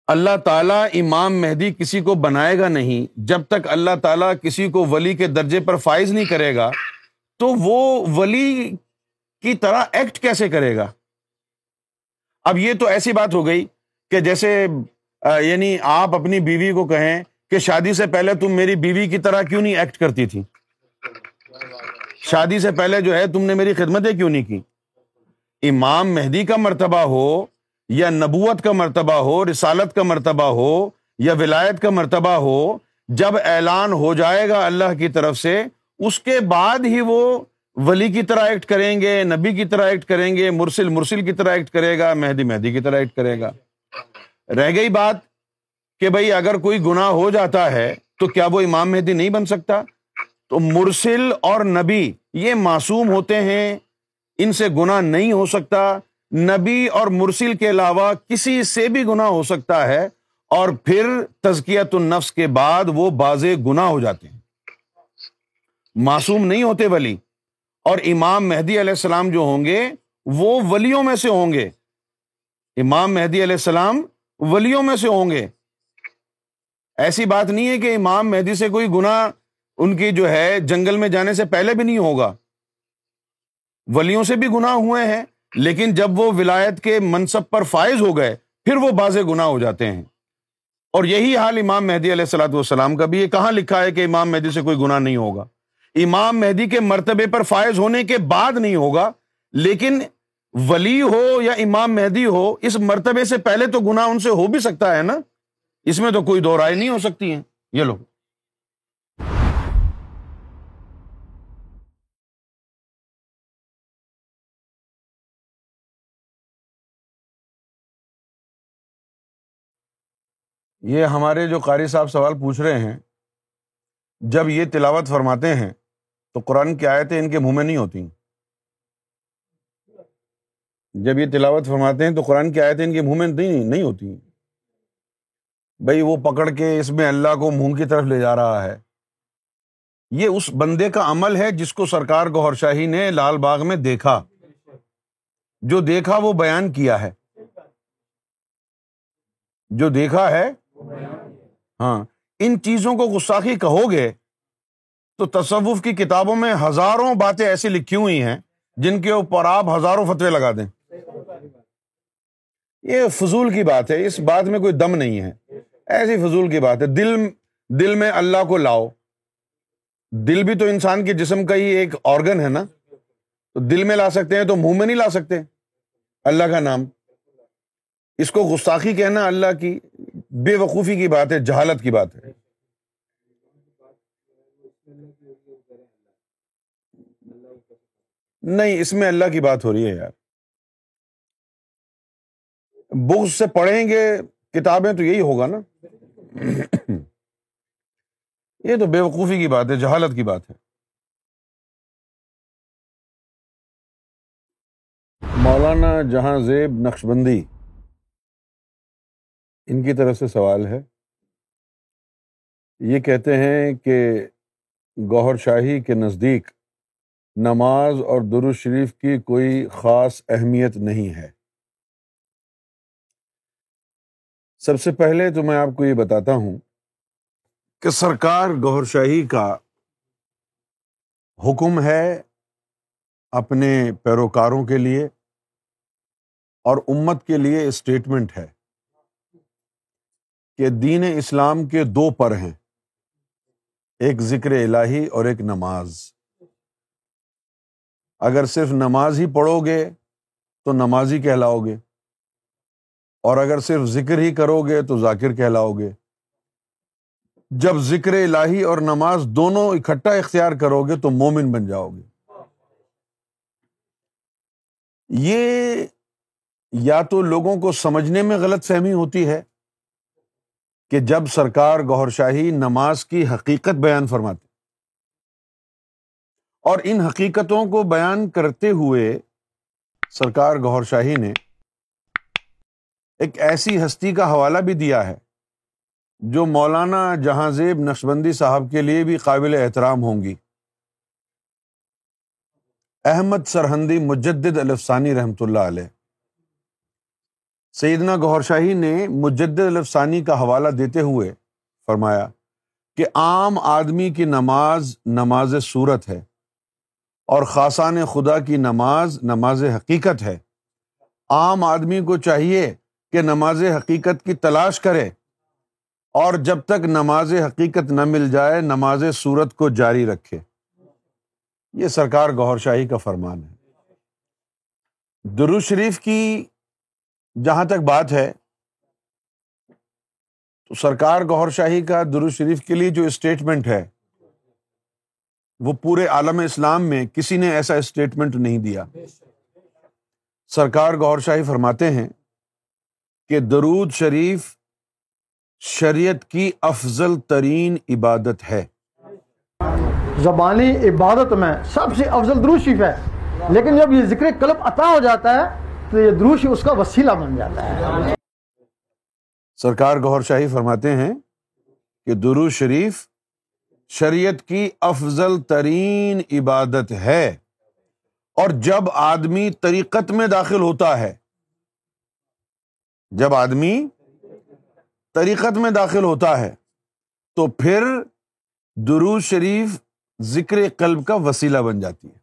اللہ تعالیٰ امام مہدی کسی کو بنائے گا نہیں، جب تک اللہ تعالیٰ کسی کو ولی کے درجے پر فائز نہیں کرے گا، تو وہ ولی کی طرح ایکٹ کیسے کرے گا؟ اب یہ تو ایسی بات ہو گئی کہ جیسے یعنی آپ اپنی بیوی کو کہیں کہ شادی سے پہلے تم میری بیوی کی طرح کیوں نہیں ایکٹ کرتی تھی؟ شادی سے پہلے جو ہے تم نے میری خدمتیں کیوں نہیں کی؟ امام مہدی کا مرتبہ ہو یا نبوت کا مرتبہ ہو، رسالت کا مرتبہ ہو یا ولایت کا مرتبہ ہو، جب اعلان ہو جائے گا اللہ کی طرف سے، اس کے بعد ہی وہ ولی کی طرح ایکٹ کریں گے، نبی کی طرح ایکٹ کریں گے، مرسل مرسل کی طرح ایکٹ کرے گا، مہدی مہدی کی طرح ایکٹ کرے گا۔ رہ گئی بات کہ بھائی اگر کوئی گنا ہو جاتا ہے تو کیا وہ امام مہدی نہیں بن سکتا؟ تو مرسل اور نبی یہ معصوم ہوتے ہیں، ان سے گنا نہیں ہو سکتا۔ نبی اور مرسل کے علاوہ کسی سے بھی گنا ہو سکتا ہے، اور پھر تزکیت النفس کے بعد وہ باز گنا ہو جاتے ہیں۔ معصوم نہیں ہوتے ولی، اور امام مہدی علیہ السلام جو ہوں گے، وہ ولیوں میں سے ہوں گے۔ امام مہدی علیہ السلام ولیوں میں سے ہوں گے۔ ایسی بات نہیں ہے کہ امام مہدی سے کوئی گنا ان کی جو ہے جنگل میں جانے سے پہلے بھی نہیں ہوگا۔ ولیوں سے بھی گنا ہوئے ہیں، لیکن جب وہ ولایت کے منصب پر فائز ہو گئے، پھر وہ باز گنا ہو جاتے ہیں۔ اور یہی حال امام مہدی علیہ السلاۃ والسلام کا بھی یہ کہاں لکھا ہے کہ امام مہدی سے کوئی گنا نہیں ہوگا؟ امام مہدی کے مرتبے پر فائز ہونے کے بعد نہیں ہوگا، لیکن ولی ہو یا امام مہدی ہو، اس مرتبے سے پہلے تو گنا ان سے ہو بھی سکتا ہے نا؟ اس میں تو کوئی دو رائے نہیں ہو سکتی ہیں۔ یہ لوگ یہ ہمارے جو قاری صاحب سوال پوچھ رہے ہیں، جب یہ تلاوت فرماتے ہیں، تو قرآن کی آیتیں ان کے منہ میں نہیں ہوتی جب یہ تلاوت فرماتے ہیں، تو قرآن کی آیتیں ان کے منہ میں نہیں ہوتی بھائی وہ پکڑ کے اس میں اللہ کو منہ کی طرف لے جا رہا ہے۔ یہ اس بندے کا عمل ہے جس کو سرکار گور شاہی نے لال باغ میں دیکھا۔ جو دیکھا وہ بیان کیا ہے۔ جو دیکھا ہے ہاں ان چیزوں کو گستاخی کہو گے تو تصوف کی کتابوں میں ہزاروں باتیں ایسی لکھی ہوئی ہیں جن کے اوپر آپ ہزاروں فتوے لگا دیں۔ یہ فضول کی بات ہے، اس بات میں کوئی دم نہیں ہے۔ ایسی فضول کی بات ہے، دل دل میں اللہ کو لاؤ۔ دل بھی تو انسان کے جسم کا ہی ایک آرگن ہے نا۔ تو دل میں لا سکتے ہیں تو منہ میں نہیں لا سکتے۔ اللہ کا نام۔ اس کو گستاخی کہنا اللہ کی بے وقوفی کی بات ہے، جہالت کی بات ہے۔ نہیں، اس میں اللہ کی بات ہو رہی ہے یار۔ بکس سے پڑھیں گے کتابیں تو یہی ہوگا نا۔ یہ تو بے وقوفی کی بات ہے، جہالت کی بات ہے۔ مولانا جہاں زیب نقش بندی۔ ان کی طرف سے سوال ہے۔ یہ کہتے ہیں کہ گوہر شاہی کے نزدیک نماز اور درو شریف کی کوئی خاص اہمیت نہیں ہے۔ سب سے پہلے تو میں آپ کو یہ بتاتا ہوں کہ سرکار گوہر شاہی کا حکم ہے اپنے پیروکاروں کے لیے اور امت کے لیے اسٹیٹمنٹ ہے۔ کہ دین اسلام کے دو پر ہیں، ایک ذکر الہی اور ایک نماز۔ اگر صرف نماز ہی پڑھو گے تو نمازی کہلاؤ گے، اور اگر صرف ذکر ہی کرو گے تو ذاکر کہلاؤ گے۔ جب ذکر الہی اور نماز دونوں اکٹھا اختیار کرو گے تو مومن بن جاؤ گے۔ یہ یا تو لوگوں کو سمجھنے میں غلط فہمی ہوتی ہے کہ جب سرکار گور شاہی نماز کی حقیقت بیان فرماتے اور ان حقیقتوں کو بیان کرتے ہوئے سرکار گور شاہی نے ایک ایسی ہستی کا حوالہ بھی دیا ہے جو مولانا جہاں زیب نقشبندی صاحب کے لیے بھی قابل احترام ہوں گی۔ احمد سرحندی مجدد الفسانی رحمۃ اللہ علیہ۔ سیدنا گہر شاہی نے مجدد الفسانی کا حوالہ دیتے ہوئے فرمایا کہ عام آدمی کی نماز نماز صورت ہے اور خاصان خدا کی نماز نماز حقیقت ہے۔ عام آدمی کو چاہیے کہ نماز حقیقت کی تلاش کرے اور جب تک نماز حقیقت نہ مل جائے نماز صورت کو جاری رکھے۔ یہ سرکار گور شاہی کا فرمان ہے۔ درو شریف کی جہاں تک بات ہے، تو سرکار گور شاہی کا درو شریف کے لیے جو اسٹیٹمنٹ ہے، وہ پورے عالم اسلام میں کسی نے ایسا اسٹیٹمنٹ نہیں دیا۔ سرکار گور شاہی فرماتے ہیں کہ درود شریف شریعت کی افضل ترین عبادت ہے۔ زبانی عبادت میں سب سے افضل درود شریف ہے، لیکن جب یہ ذکر قلب عطا ہو جاتا ہے تو یہ درود شریف اس کا وسیلہ بن جاتا ہے۔ سرکار گور شاہی فرماتے ہیں کہ درو شریف شریعت کی افضل ترین عبادت ہے۔ اور جب آدمی طریقت میں داخل ہوتا ہے، جب آدمی طریقت میں داخل ہوتا ہے، تو پھر درو شریف ذکر قلب کا وسیلہ بن جاتی ہے۔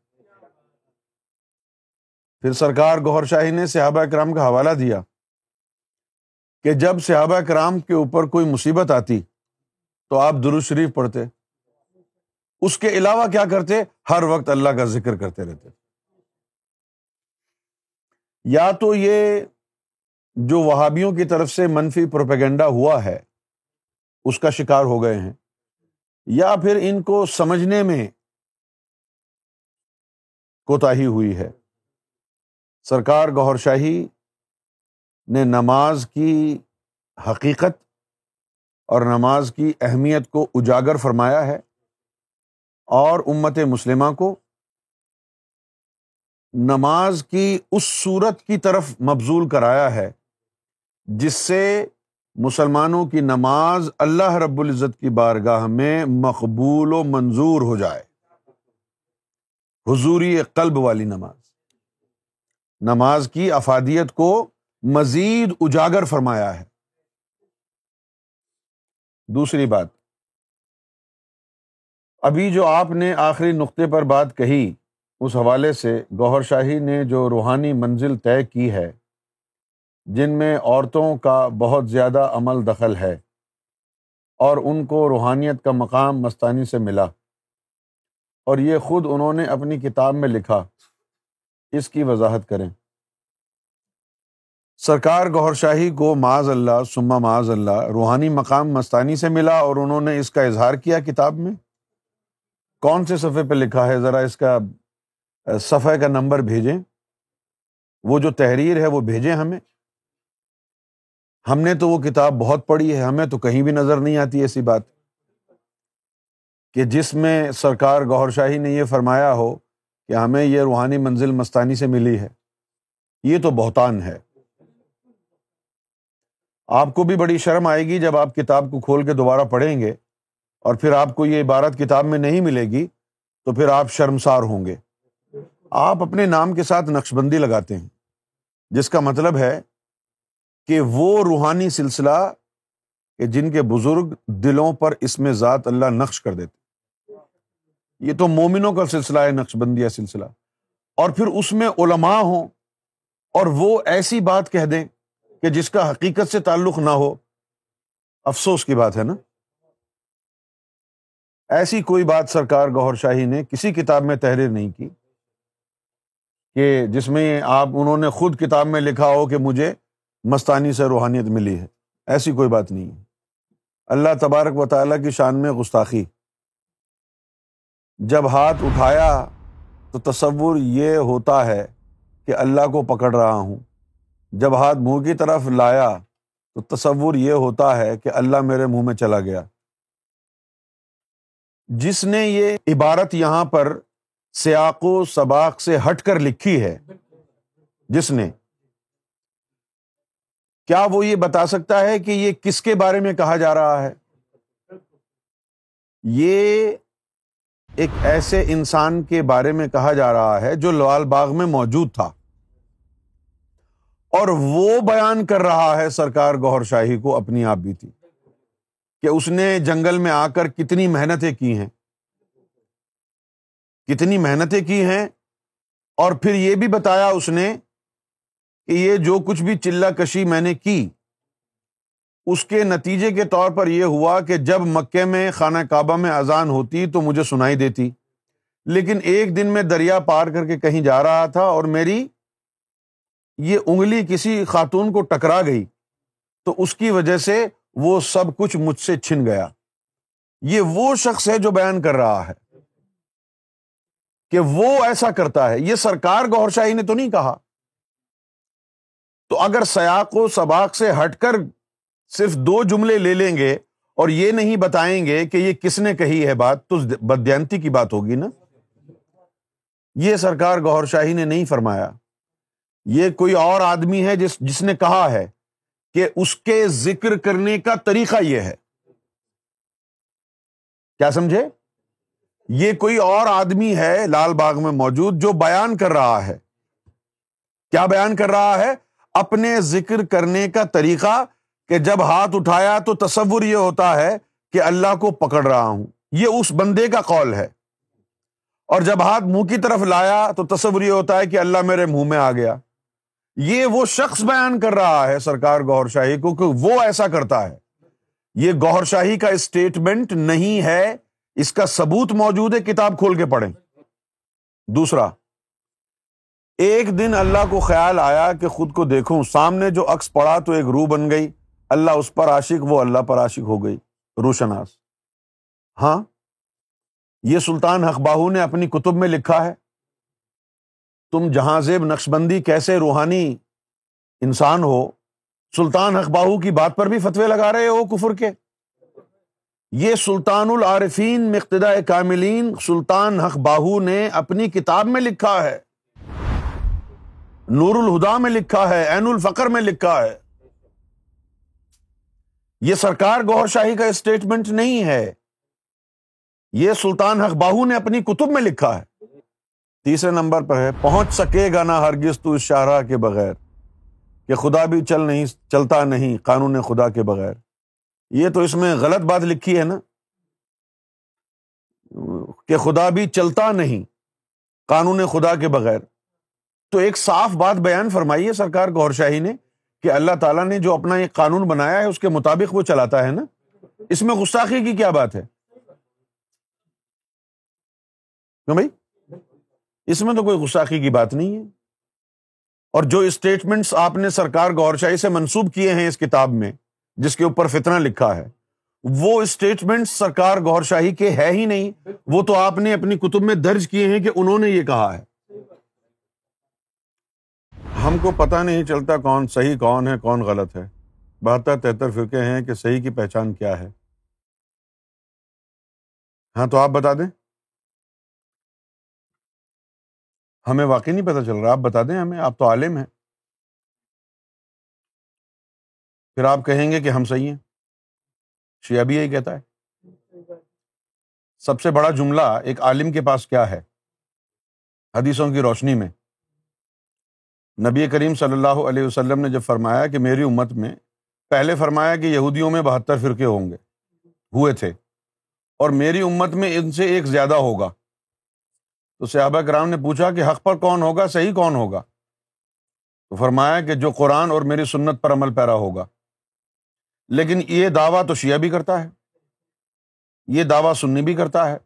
پھر سرکار گور شاہی نے صحابہ کرام کا حوالہ دیا کہ جب صحابہ کرام کے اوپر کوئی مصیبت آتی تو آپ درو شریف پڑھتے، اس کے علاوہ کیا کرتے؟ ہر وقت اللہ کا ذکر کرتے رہتے۔ یا تو یہ جو وہابیوں کی طرف سے منفی پروپیگنڈا ہوا ہے، اس کا شکار ہو گئے ہیں، یا پھر ان کو سمجھنے میں کوتا ہوئی ہے۔ سرکار گور شاہی نے نماز کی حقیقت اور نماز کی اہمیت کو اجاگر فرمایا ہے اور امت مسلمہ کو نماز کی اس صورت کی طرف مبزول کرایا ہے جس سے مسلمانوں کی نماز اللہ رب العزت کی بارگاہ میں مقبول و منظور ہو جائے۔ حضوری قلب والی نماز۔ نماز کی افادیت کو مزید اجاگر فرمایا ہے۔ دوسری بات۔ ابھی جو آپ نے آخری نقطے پر بات کہی، اس حوالے سے گوہر شاہی نے جو روحانی منزل طے کی ہے، جن میں عورتوں کا بہت زیادہ عمل دخل ہے اور ان کو روحانیت کا مقام مستانی سے ملا اور یہ خود انہوں نے اپنی کتاب میں لکھا۔ اس کی وضاحت کریں۔ سرکار گور شاہی کو معاذ اللہ سما معاذ اللہ، روحانی مقام مستانی سے ملا اور انہوں نے اس کا اظہار کیا کتاب میں۔ کون سے صفحے پہ لکھا ہے؟ ذرا اس کا صفحے کا نمبر بھیجیں۔ وہ جو تحریر ہے وہ بھیجیں ہمیں۔ ہم نے تو وہ کتاب بہت پڑھی ہے، ہمیں تو کہیں بھی نظر نہیں آتی ایسی بات۔ کہ جس میں سرکار گور شاہی نے یہ فرمایا ہو کہ ہمیں یہ روحانی منزل مستانی سے ملی ہے۔ یہ تو بہتان ہے۔ آپ کو بھی بڑی شرم آئے گی جب آپ کتاب کو کھول کے دوبارہ پڑھیں گے اور پھر آپ کو یہ عبارت کتاب میں نہیں ملے گی تو پھر آپ شرمسار ہوں گے۔ آپ اپنے نام کے ساتھ نقش بندی لگاتے ہیں، جس کا مطلب ہے کہ وہ روحانی سلسلہ کہ جن کے بزرگ دلوں پر اس میں ذات اللہ نقش کر دیتے یہ تو مومنوں کا سلسلہ ہے نقش بندی سلسلہ۔ اور پھر اس میں علماء ہوں اور وہ ایسی بات کہہ دیں کہ جس کا حقیقت سے تعلق نہ ہو۔ افسوس کی بات ہے نا۔ ایسی کوئی بات سرکار گور شاہی نے کسی کتاب میں تحریر نہیں کی کہ جس میں آپ، انہوں نے خود کتاب میں لکھا ہو کہ مجھے مستانی سے روحانیت ملی ہے۔ ایسی کوئی بات نہیں ہے۔ اللہ تبارک و تعالیٰ کی شان میں گستاخی۔ جب ہاتھ اٹھایا تو تصور یہ ہوتا ہے کہ اللہ کو پکڑ رہا ہوں۔ جب ہاتھ منہ کی طرف لایا تو تصور یہ ہوتا ہے کہ اللہ میرے منہ میں چلا گیا۔ جس نے یہ عبارت یہاں پر سیاق و سباق سے ہٹ کر لکھی ہے، جس نے۔ کیا وہ یہ بتا سکتا ہے کہ یہ کس کے بارے میں کہا جا رہا ہے؟ یہ ایک ایسے انسان کے بارے میں کہا جا رہا ہے جو لال باغ میں موجود تھا۔ اور وہ بیان کر رہا ہے سرکار گور شاہی کو اپنی آپ بھی تھی کہ اس نے جنگل میں آ کر کتنی محنتیں کی ہیں۔ کتنی محنتیں کی ہیں۔ اور پھر یہ بھی بتایا اس نے کہ یہ جو کچھ بھی چلا کشی میں نے کی اس کے نتیجے کے طور پر یہ ہوا کہ جب مکے میں خانہ کعبہ میں اذان ہوتی تو مجھے سنائی دیتی۔ لیکن ایک دن میں دریا پار کر کے کہیں جا رہا تھا اور میری یہ انگلی کسی خاتون کو ٹکرا گئی۔ تو اس کی وجہ سے وہ سب کچھ مجھ سے چھن گیا۔ یہ وہ شخص ہے جو بیان کر رہا ہے کہ وہ ایسا کرتا ہے۔ یہ سرکار گور شاہی نے تو نہیں کہا۔ تو اگر سیاق و سباق سے ہٹ کر صرف دو جملے لے لیں گے اور یہ نہیں بتائیں گے کہ یہ کس نے کہی ہے بات، تو بدیانتی کی بات ہوگی نا۔ یہ سرکار گور شاہی نے نہیں فرمایا۔ یہ کوئی اور آدمی ہے جس جس نے کہا ہے کہ اس کے ذکر کرنے کا طریقہ یہ ہے۔ کیا سمجھے؟ یہ کوئی اور آدمی ہے لال باغ میں موجود جو بیان کر رہا ہے۔ کیا بیان کر رہا ہے؟ اپنے ذکر کرنے کا طریقہ کہ جب ہاتھ اٹھایا تو تصور یہ ہوتا ہے کہ اللہ کو پکڑ رہا ہوں۔ یہ اس بندے کا قول ہے۔ اور جب ہاتھ منہ کی طرف لایا تو تصور یہ ہوتا ہے کہ اللہ میرے منہ میں آ گیا۔ یہ وہ شخص بیان کر رہا ہے سرکار گور شاہی کو کہ وہ ایسا کرتا ہے۔ یہ گور شاہی کا اسٹیٹمنٹ نہیں ہے، اس کا ثبوت موجود ہے، کتاب کھول کے پڑھیں۔ دوسرا، ایک دن اللہ کو خیال آیا کہ خود کو دیکھوں، سامنے جو عکس پڑا تو ایک روح بن گئی۔ اللہ اس پر عاشق، وہ اللہ پر عاشق ہو گئی۔ روشناس ہاں یہ سلطان باہو نے اپنی کتب میں لکھا ہے۔ تم جہاں زیب نقش بندی کیسے روحانی انسان ہو، سلطان باہو کی بات پر بھی فتوے لگا رہے ہو کفر کے۔ یہ سلطان العارفین مقتدا کاملین، سلطان حق باہو نے اپنی کتاب میں لکھا ہے۔ نور الہدا میں لکھا ہے این الفقر میں لکھا ہے۔ یہ سرکار گور شاہی کا اسٹیٹمنٹ نہیں ہے۔ یہ سلطان حق باہو نے اپنی کتب میں لکھا ہے۔ تیسرے نمبر پر ہے، پہنچ سکے گا نا ہرگز تو اس شاہراہ کے بغیر۔ کہ خدا بھی چل نہیں، چلتا نہیں، قانون خدا کے بغیر۔ یہ تو اس میں غلط بات لکھی ہے نا۔ کہ خدا بھی چلتا نہیں، قانون خدا کے بغیر۔ تو ایک صاف بات بیان فرمائی ہے سرکار گور شاہی نے۔ کہ اللہ تعالیٰ نے جو اپنا ایک قانون بنایا ہے، اس کے مطابق وہ چلاتا ہے نا؟ اس میں گستاخی کی کیا بات ہے؟ کیوں بھائی؟ اس میں تو کوئی گستاخی کی بات نہیں ہے۔ اور جو اسٹیٹمنٹس آپ نے سرکار گور شاہی سے منسوب کیے ہیں اس کتاب میں، جس کے اوپر فتنا لکھا ہے، وہ اسٹیٹمنٹ سرکار گور شاہی کے ہے ہی نہیں۔ وہ تو آپ نے اپنی کتب میں درج کیے ہیں کہ انہوں نے یہ کہا ہے۔ ہم کو پتا نہیں چلتا کون صحیح کون ہے، کون غلط ہے۔ بہتر تہتر فرقے ہیں کہ صحیح کی پہچان کیا ہے۔ ہاں تو آپ بتا دیں۔ ہمیں واقعی نہیں پتا چل رہا، آپ بتا دیں ہمیں۔ آپ تو عالم ہیں۔ پھر آپ کہیں گے کہ ہم صحیح ہیں۔ شیعہ بھی یہی کہتا ہے۔ سب سے بڑا جملہ ایک عالم کے پاس کیا ہے؟ حدیثوں کی روشنی میں۔ نبی کریم صلی اللہ علیہ وسلم نے جب فرمایا کہ میری امت میں پہلے فرمایا کہ یہودیوں میں بہتر فرقے ہوں گے، ہوئے تھے، اور میری امت میں ان سے ایک زیادہ ہوگا۔ تو صحابہ کرام نے پوچھا کہ حق پر کون ہوگا، صحیح کون ہوگا؟ تو فرمایا کہ جو قرآن اور میری سنت پر عمل پیرا ہوگا۔ لیکن یہ دعویٰ تو شیعہ بھی کرتا ہے، یہ دعویٰ سنی بھی کرتا ہے،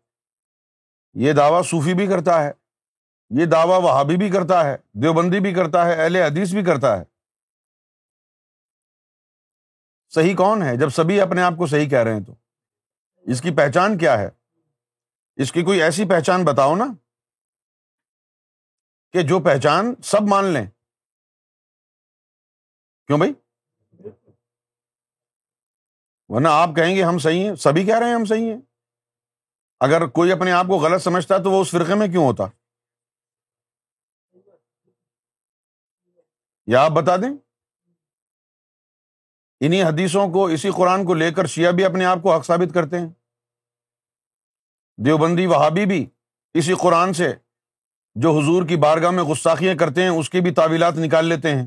یہ دعویٰ صوفی بھی کرتا ہے۔ یہ دعویٰ وہابی بھی کرتا ہے، دیوبندی بھی کرتا ہے، اہل حدیث بھی کرتا ہے۔ صحیح کون ہے؟ جب سبھی اپنے آپ کو صحیح کہہ رہے ہیں تو۔ اس کی پہچان کیا ہے؟ اس کی کوئی ایسی پہچان بتاؤ نا کہ جو پہچان سب مان لیں۔ کیوں بھائی؟ ورنہ آپ کہیں گے ہم صحیح ہیں، سبھی کہہ رہے ہیں ہم صحیح ہیں۔ اگر کوئی اپنے آپ کو غلط سمجھتا تو وہ اس فرقے میں کیوں ہوتا؟ یا آپ بتا دیں؟ انہیں حدیثوں کو، اسی قرآن کو لے کر شیعہ بھی اپنے آپ کو حق ثابت کرتے ہیں۔ دیوبندی وہابی بھی اسی قرآن سے جو حضور کی بارگاہ میں گستاخیاں کرتے ہیں، اس کی بھی تعویلات نکال لیتے ہیں۔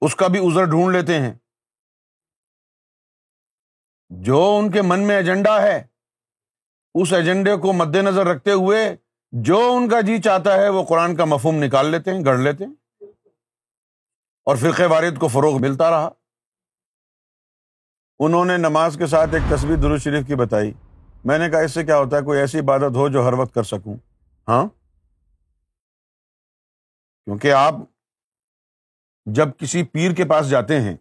اس کا بھی ازر ڈھونڈ لیتے ہیں۔ جو ان کے من میں ایجنڈا ہے، اس ایجنڈے کو مد نظر رکھتے ہوئے جو ان کا جی چاہتا ہے، وہ قرآن کا مفہوم نکال لیتے ہیں، گڑھ لیتے ہیں۔ اور فرقے وارد کو فروغ ملتا رہا۔ انہوں نے نماز کے ساتھ ایک تصویر درست شریف کی بتائی۔ میں نے کہا، اس سے کیا ہوتا ہے، کوئی ایسی عبادت ہو جو ہر وقت کر سکوں؟ ہاں؟ کیونکہ آپ جب کسی پیر کے پاس جاتے ہیں،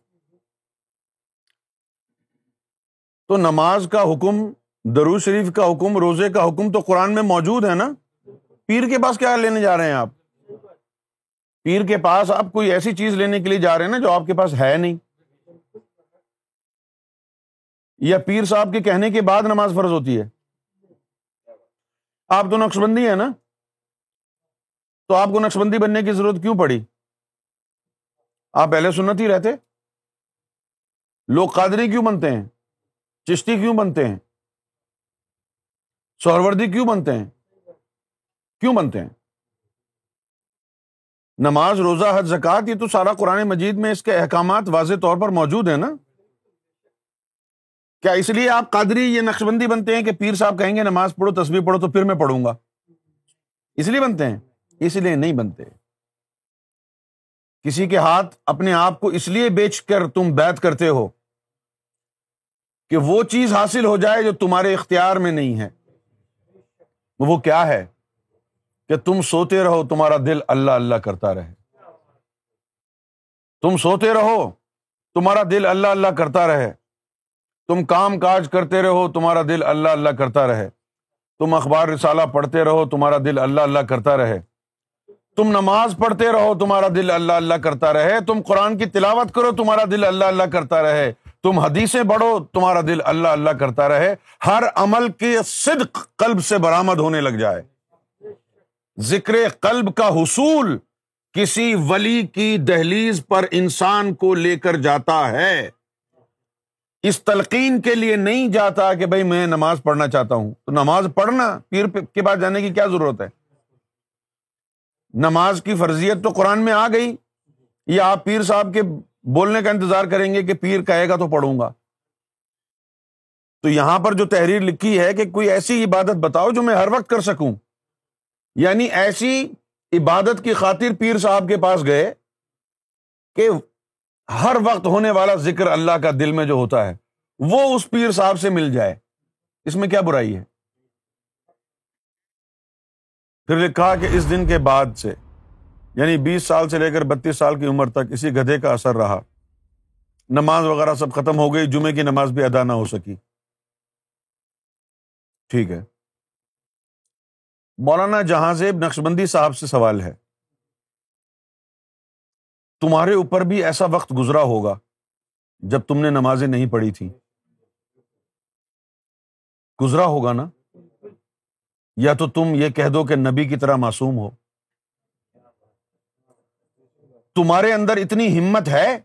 تو نماز کا حکم درو شریف کا حکم، روزے کا حکم تو قرآن میں موجود ہے نا؟ پیر کے پاس کیا لینے جا رہے ہیں آپ؟ پیر کے پاس آپ کوئی ایسی چیز لینے کے لیے جا رہے ہیں نا جو آپ کے پاس ہے نہیں۔ یا پیر صاحب کے کہنے کے بعد نماز فرض ہوتی ہے۔ آپ تو نقش بندی ہے نا۔ تو آپ کو نقش بندی بننے کی ضرورت کیوں پڑی؟ آپ پہلے سنت ہی رہتے۔ لوگ قادری کیوں بنتے ہیں؟ چشتی کیوں بنتے ہیں؟ سہروردی کیوں بنتے ہیں؟ کیوں بنتے ہیں؟ نماز، روزہ، حج، زکات، یہ تو سارا قرآن مجید میں اس کے احکامات واضح طور پر موجود ہیں نا؟ کیا اس لیے آپ قادری یہ نقش بندی بنتے ہیں کہ پیر صاحب کہیں گے نماز پڑھو تصویر پڑھو، تو پھر میں پڑھوں گا؟ اس لیے بنتے ہیں؟ اس لیے نہیں بنتے۔ کسی کے ہاتھ اپنے آپ کو اس لیے بیچ کر تم بیت کرتے ہو کہ وہ چیز حاصل ہو جائے جو تمہارے اختیار میں نہیں ہے۔ وہ کیا ہے؟ کہ تم سوتے رہو، تمہارا دل اللہ اللہ کرتا رہے۔ تم سوتے رہو، تمہارا دل اللہ اللہ کرتا رہے۔ تم کام کاج کرتے رہو، تمہارا دل اللہ اللہ کرتا رہے۔ تم اخبار رسالہ پڑھتے رہو، تمہارا دل اللہ اللہ کرتا رہے۔ تم نماز پڑھتے رہو، تمہارا دل اللہ اللہ کرتا رہے۔ تم قرآن کی تلاوت کرو، تمہارا دل اللہ اللہ کرتا رہے۔ تم حدیثیں بڑھو تمہارا دل اللہ اللہ کرتا رہے۔ ہر عمل کے صدق قلب سے برآمد ہونے لگ جائے۔ ذکر قلب کا حصول کسی ولی کی دہلیز پر انسان کو لے کر جاتا ہے۔ اس تلقین کے لیے نہیں جاتا کہ بھائی میں نماز پڑھنا چاہتا ہوں۔ تو نماز پڑھنا، پیر کے پاس جانے کی کیا ضرورت ہے؟ نماز کی فرضیت تو قرآن میں آ گئی۔ یا آپ پیر صاحب کے بولنے کا انتظار کریں گے کہ پیر کہے گا تو پڑھوں گا۔ تو یہاں پر جو تحریر لکھی ہے کہ کوئی ایسی عبادت بتاؤ جو میں ہر وقت کر سکوں۔ یعنی ایسی عبادت کی خاطر پیر صاحب کے پاس گئے کہ ہر وقت ہونے والا ذکر اللہ کا دل میں جو ہوتا ہے، وہ اس پیر صاحب سے مل جائے۔ اس میں کیا برائی ہے؟ پھر لکھا کہ اس دن کے بعد سے یعنی بیس سال سے لے کر بتیس سال کی عمر تک اسی گدھے کا اثر رہا۔ نماز وغیرہ سب ختم ہو گئی، جمعے کی نماز بھی ادا نہ ہو سکی۔ ٹھیک ہے۔ مولانا جہاں زیب نقش بندی صاحب سے سوال ہے۔ تمہارے اوپر بھی ایسا وقت گزرا ہوگا جب تم نے نمازیں نہیں پڑھی تھی گزرا ہوگا نا؟ یا تو تم یہ کہہ دو کہ نبی کی طرح معصوم ہو۔ تمہارے اندر اتنی ہمت ہے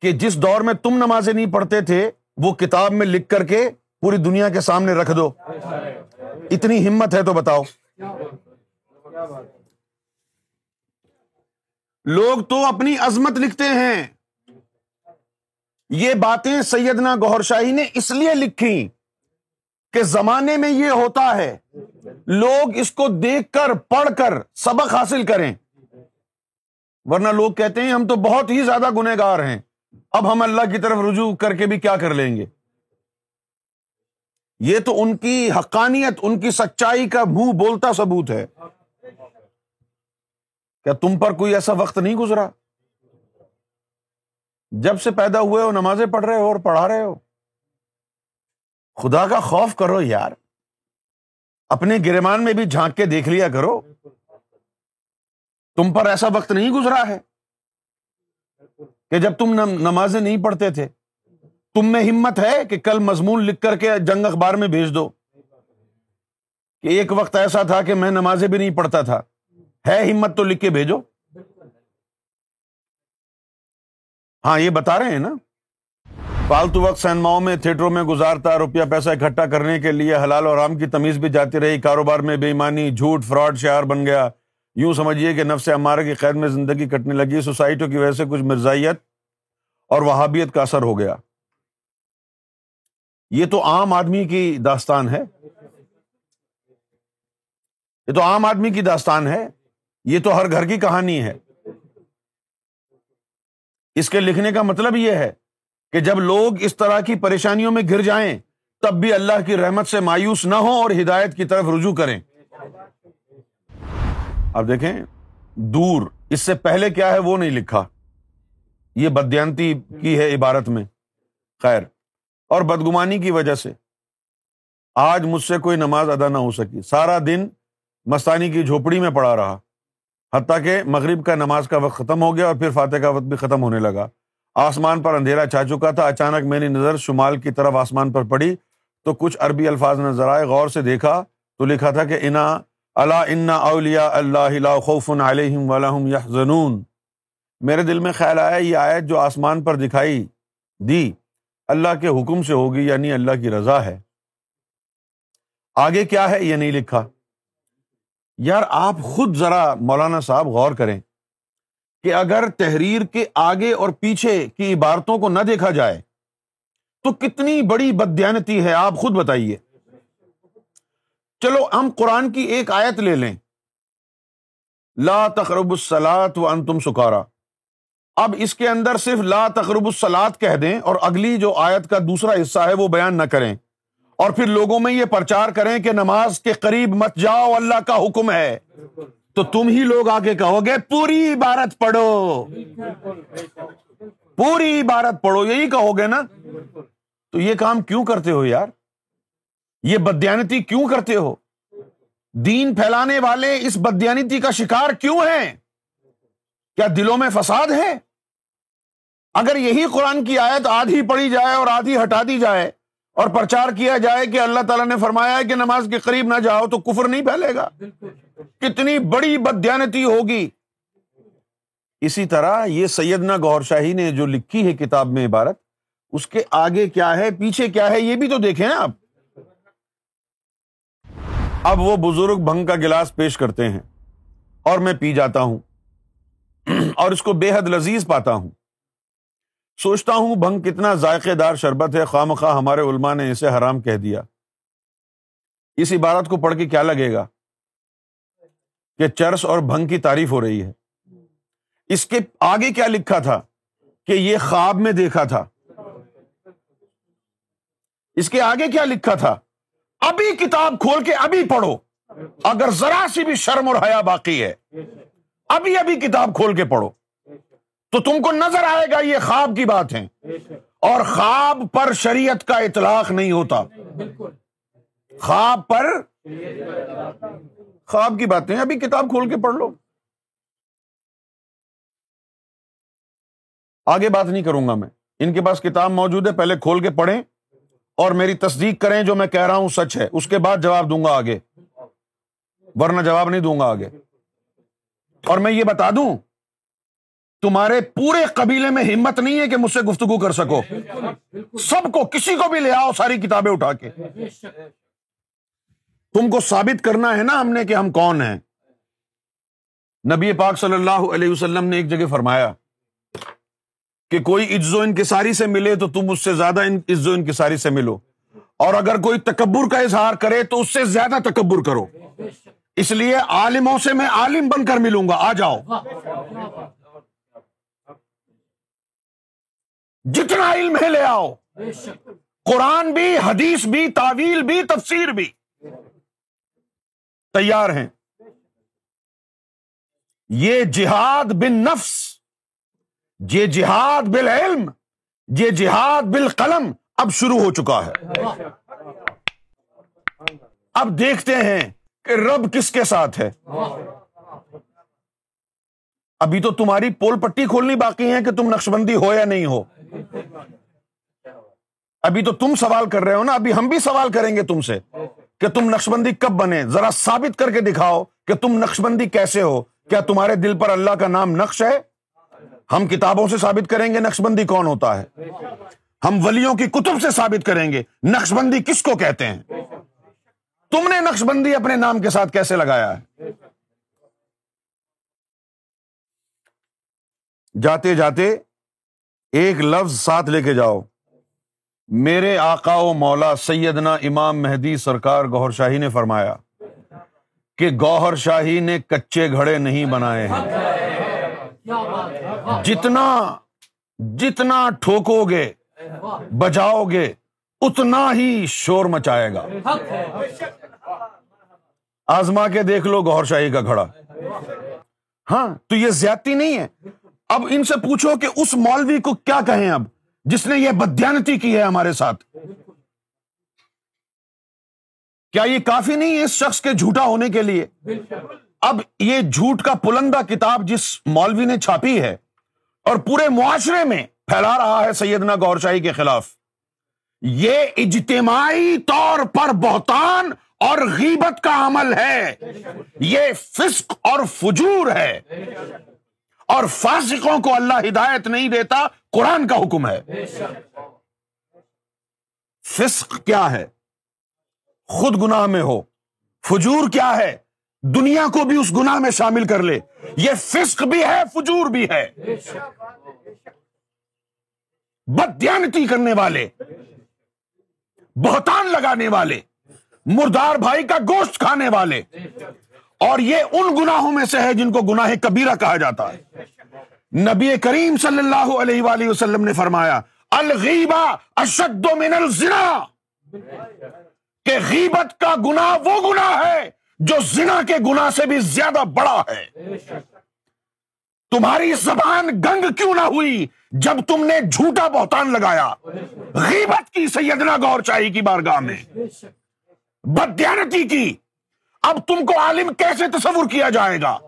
کہ جس دور میں تم نمازیں نہیں پڑھتے تھے وہ کتاب میں لکھ کر کے پوری دنیا کے سامنے رکھ دو۔ اتنی ہمت ہے تو بتاؤ۔ لوگ تو اپنی عظمت لکھتے ہیں۔ یہ باتیں سیدنا گہر شاہی نے اس لیے لکھی کہ زمانے میں یہ ہوتا ہے۔ لوگ اس کو دیکھ کر، پڑھ کر سبق حاصل کریں۔ ورنہ لوگ کہتے ہیں ہم تو بہت ہی زیادہ گنہ گار ہیں۔ اب ہم اللہ کی طرف رجوع کر کے بھی کیا کر لیں گے؟ یہ تو ان کی حقانیت، ان کی سچائی کا منہ بولتا ثبوت ہے۔ کیا تم پر کوئی ایسا وقت نہیں گزرا؟ جب سے پیدا ہوئے ہو، نمازیں پڑھ رہے ہو اور پڑھا رہے ہو۔ خدا کا خوف کرو یار۔ اپنے گرمان میں بھی جھانک کے دیکھ لیا کرو۔ تم پر ایسا وقت نہیں گزرا ہے کہ جب تم نمازیں نہیں پڑھتے تھے۔ تم میں ہمت ہے کہ کل مضمون لکھ کر کے جنگ اخبار میں بھیج دو؟ کہ ایک وقت ایسا تھا کہ میں نمازیں بھی نہیں پڑھتا تھا۔ ہے ہمت تو لکھ کے بھیجو۔ ہاں یہ بتا رہے ہیں نا۔ فالتو وقت سینماؤں میں، تھیٹروں میں گزارتا روپیہ پیسہ اکٹھا کرنے کے لیے حلال اور عام کی تمیز بھی جاتی رہی۔ کاروبار میں بےمانی جھوٹ، فراڈ شعر بن گیا۔ یوں سمجھیے کہ نفس ہمارے کی قید میں زندگی کٹنے لگی۔ سوسائٹیوں کی وجہ سے کچھ مرزائیت اور وہابیت کا اثر ہو گیا۔ یہ تو عام آدمی کی داستان ہے۔ یہ تو عام آدمی کی داستان ہے۔ یہ تو ہر گھر کی کہانی ہے۔ اس کے لکھنے کا مطلب یہ ہے کہ جب لوگ اس طرح کی پریشانیوں میں گر جائیں، تب بھی اللہ کی رحمت سے مایوس نہ ہو اور ہدایت کی طرف رجوع کریں۔ اب دیکھیں، دور، اس سے پہلے کیا ہے وہ نہیں لکھا۔ یہ بدیانتی کی ہے عبارت میں۔ خیر۔ اور بدگمانی کی وجہ سے۔ آج مجھ سے کوئی نماز ادا نہ ہو سکی۔ سارا دن مستانی کی جھوپڑی میں پڑا رہا۔ حتیٰ کہ مغرب کا نماز کا وقت ختم ہو گیا اور پھر فاتح کا وقت بھی ختم ہونے لگا۔ آسمان پر اندھیرا چھا چکا تھا۔ اچانک میری نظر شمال کی طرف آسمان پر پڑی تو کچھ عربی الفاظ نظر آئے۔ غور سے دیکھا تو لکھا تھا کہ انا اللہ انا اولیا اللہ خوف علیہم یا زنون میرے دل میں خیال آیا، یہ آیت جو آسمان پر دکھائی دی اللہ کے حکم سے ہوگی یعنی اللہ کی رضا ہے۔ آگے کیا ہے؟ یہ نہیں لکھا۔ یار، آپ خود ذرا مولانا صاحب غور کریں کہ اگر تحریر کے آگے اور پیچھے کی عبارتوں کو نہ دیکھا جائے، تو کتنی بڑی بدیانتی ہے۔ آپ خود بتائیے۔ چلو، ہم قرآن کی ایک آیت لے لیں۔ لا تقرب السلات و انتم سکارا۔ اب اس کے اندر صرف لا تقرب السلات کہہ دیں اور اگلی جو آیت کا دوسرا حصہ ہے وہ بیان نہ کریں اور پھر لوگوں میں یہ پرچار کریں کہ نماز کے قریب مت جاؤ، اللہ کا حکم ہے۔ تو تم ہی لوگ آگے کہو گے، پوری عبارت پڑھو۔ پوری عبارت پڑھو، یہی کہو گے نا۔ تو یہ کام کیوں کرتے ہو یار؟ یہ بدیانتی کیوں کرتے ہو؟ دین پھیلانے والے اس بدیانتی کا شکار کیوں ہیں؟ کیا دلوں میں فساد ہے؟ اگر یہی قرآن کی آیت آدھی پڑھی جائے اور آدھی ہٹا دی جائے اور پرچار کیا جائے کہ اللہ تعالیٰ نے فرمایا ہے کہ نماز کے قریب نہ جاؤ تو کفر نہیں پھیلے گا۔ کتنی بڑی بدیانتی ہوگی۔ اسی طرح یہ سیدنا گور شاہی نے جو لکھی ہے کتاب میں عبارت، اس کے آگے کیا ہے، پیچھے کیا ہے، یہ بھی تو دیکھیں آپ۔ اب وہ بزرگ بھنگ کا گلاس پیش کرتے ہیں اور میں پی جاتا ہوں۔ اور اس کو بے حد لذیذ پاتا ہوں۔ سوچتا ہوں بھنگ کتنا ذائقے دار شربت ہے، خواہ مخواہ ہمارے علما نے اسے حرام کہہ دیا۔ اس عبارت کو پڑھ کے کیا لگے گا؟ کہ چرس اور بھنگ کی تعریف ہو رہی ہے۔ اس کے آگے کیا لکھا تھا؟ کہ یہ خواب میں دیکھا تھا۔ اس کے آگے کیا لکھا تھا؟ ابھی کتاب کھول کے ابھی پڑھو۔ اگر ذرا سی بھی شرم اور حیا باقی ہے۔ ابھی ابھی کتاب کھول کے پڑھو۔ تو تم کو نظر آئے گا یہ خواب کی بات ہے اور خواب پر شریعت کا اطلاق نہیں ہوتا۔ خواب پر خواب کی باتیں۔ ابھی کتاب کھول کے پڑھ لو۔ آگے بات نہیں کروں گا میں۔ ان کے پاس کتاب موجود ہے، پہلے کھول کے پڑھیں۔ اور میری تصدیق کریں جو میں کہہ رہا ہوں سچ ہے۔ اس کے بعد جواب دوں گا آگے۔ ورنہ جواب نہیں دوں گا آگے۔ اور میں یہ بتا دوں، تمہارے پورے قبیلے میں ہمت نہیں ہے کہ مجھ سے گفتگو کر سکو۔ سب کو کسی کو بھی لے آؤ ساری کتابیں اٹھا کے۔ تم کو ثابت کرنا ہے نا ہم نے کہ ہم کون ہیں۔ نبی پاک صلی اللہ علیہ وسلم نے ایک جگہ فرمایا کہ کوئی عز و انکساری سے ملے تو تم اس سے زیادہ عز و انکساری سے ملو۔ اور اگر کوئی تکبر کا اظہار کرے تو اس سے زیادہ تکبر کرو۔ اس لیے عالموں سے میں عالم بن کر ملوں گا۔ آ جاؤ۔ جتنا علم ہے لے آؤ۔ قرآن بھی، حدیث بھی، تعویل بھی، تفسیر بھی۔ تیار ہیں۔ یہ جہاد بن نفس یہ جہاد بالعلم، یہ جہاد بالقلم اب شروع ہو چکا ہے۔ اب دیکھتے ہیں۔ کہ رب کس کے ساتھ ہے؟ ابھی تو تمہاری پول پٹی کھولنی باقی ہے کہ تم نقش بندی ہو یا نہیں ہو۔ ابھی تو تم سوال کر رہے ہو نا، ابھی ہم بھی سوال کریں گے تم سے کہ تم نقش بندی کب بنے؟ ذرا ثابت کر کے دکھاؤ کہ تم نقش بندی کیسے ہو۔ کیا تمہارے دل پر اللہ کا نام نقش ہے؟ ہم کتابوں سے ثابت کریں گے نقش بندی کون ہوتا ہے۔ ہم ولیوں کی کتب سے ثابت کریں گے نقش بندی کس کو کہتے ہیں؟ تم نے نقش بندی اپنے نام کے ساتھ کیسے لگایا ہے؟ جاتے جاتے ایک لفظ ساتھ لے کے جاؤ۔ میرے آقا و مولا سیدنا امام مہدی سرکار گوہر شاہی نے فرمایا کہ گوہر شاہی نے کچے گھڑے نہیں بنائے ہیں۔ جتنا جتنا ٹھوکو گے، بجاؤ گے اتنا ہی شور مچائے گا۔ آزما کے دیکھ لو، گوہر شاہی کا گھڑا۔ ہاں تو یہ زیادتی نہیں ہے۔ اب ان سے پوچھو کہ اس مولوی کو کیا کہیں اب، جس نے یہ بدیانتی کی ہے ہمارے ساتھ۔ کیا یہ کافی نہیں ہے اس شخص کے جھوٹا ہونے کے لیے؟ اب یہ جھوٹ کا پلندہ کتاب جس مولوی نے چھاپی ہے اور پورے معاشرے میں پھیلا رہا ہے سیدنا گور شاہی کے خلاف۔ یہ اجتماعی طور پر بہتان اور غیبت کا عمل ہے۔ یہ فسق اور فجور ہے۔ اور فاسقوں کو اللہ ہدایت نہیں دیتا، قرآن کا حکم ہے۔ فسق کیا ہے؟ خود گناہ میں ہو۔ فجور کیا ہے؟ دنیا کو بھی اس گناہ میں شامل کر لے۔ یہ فسق بھی ہے، فجور بھی ہے۔ بدیانتی کرنے والے۔ بہتان لگانے والے، مردار بھائی کا گوشت کھانے والے۔ اور یہ ان گناہوں میں سے ہے جن کو گناہ کبیرہ کہا جاتا ہے۔ نبی کریم صلی اللہ علیہ وآلہ وسلم نے فرمایا، الغیبہ اشد من الزنا۔ کہ غیبت کا گناہ وہ گناہ ہے جو زنا کے گناہ سے بھی زیادہ بڑا ہے۔ تمہاری زبان گنگ کیوں نہ ہوئی؟ جب تم نے جھوٹا بہتان لگایا، غیبت کی سیدنا گور چاہی کی بارگاہ میں، بدیانتی کی، اب تم کو عالم کیسے تصور کیا جائے گا؟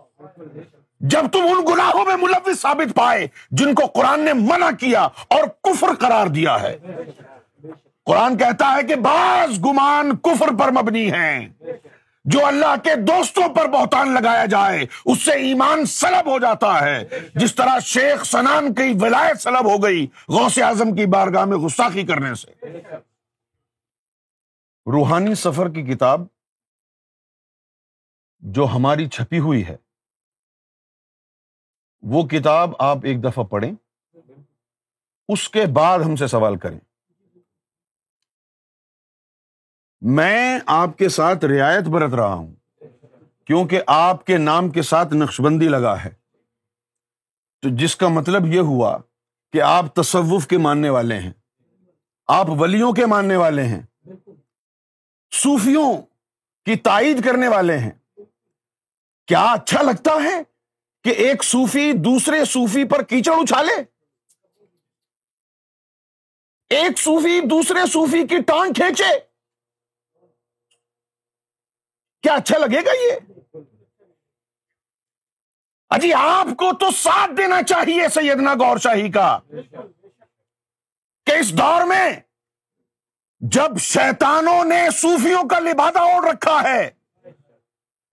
جب تم ان گناہوں میں ملوث ثابت پائے، جن کو قرآن نے منع کیا اور کفر قرار دیا ہے۔ قرآن کہتا ہے کہ بعض گمان کفر پر مبنی ہیں۔ جو اللہ کے دوستوں پر بہتان لگایا جائے، اس سے ایمان سلب ہو جاتا ہے۔ جس طرح شیخ سنان کی ولایت سلب ہو گئی غوث اعظم کی بارگاہ میں غصاخی کرنے سے۔ روحانی سفر کی کتاب جو ہماری چھپی ہوئی ہے، وہ کتاب آپ ایک دفعہ پڑھیں، اس کے بعد ہم سے سوال کریں۔ میں آپ کے ساتھ رعایت برت رہا ہوں، کیونکہ آپ کے نام کے ساتھ نقش بندی لگا ہے۔ تو جس کا مطلب یہ ہوا کہ آپ تصوف کے ماننے والے ہیں، آپ ولیوں کے ماننے والے ہیں، صوفیوں کی تائید کرنے والے ہیں، کیا اچھا لگتا ہے کہ ایک صوفی دوسرے صوفی پر کیچڑ اچھالے؟ ایک صوفی دوسرے صوفی کی ٹانگ کھینچے؟ کیا اچھا لگے گا یہ؟ اجی آپ کو تو ساتھ دینا چاہیے سیدنا گور شاہی کا۔ کہ اس دور میں جب شیطانوں نے صوفیوں کا لبادہ اوڑھ رکھا ہے،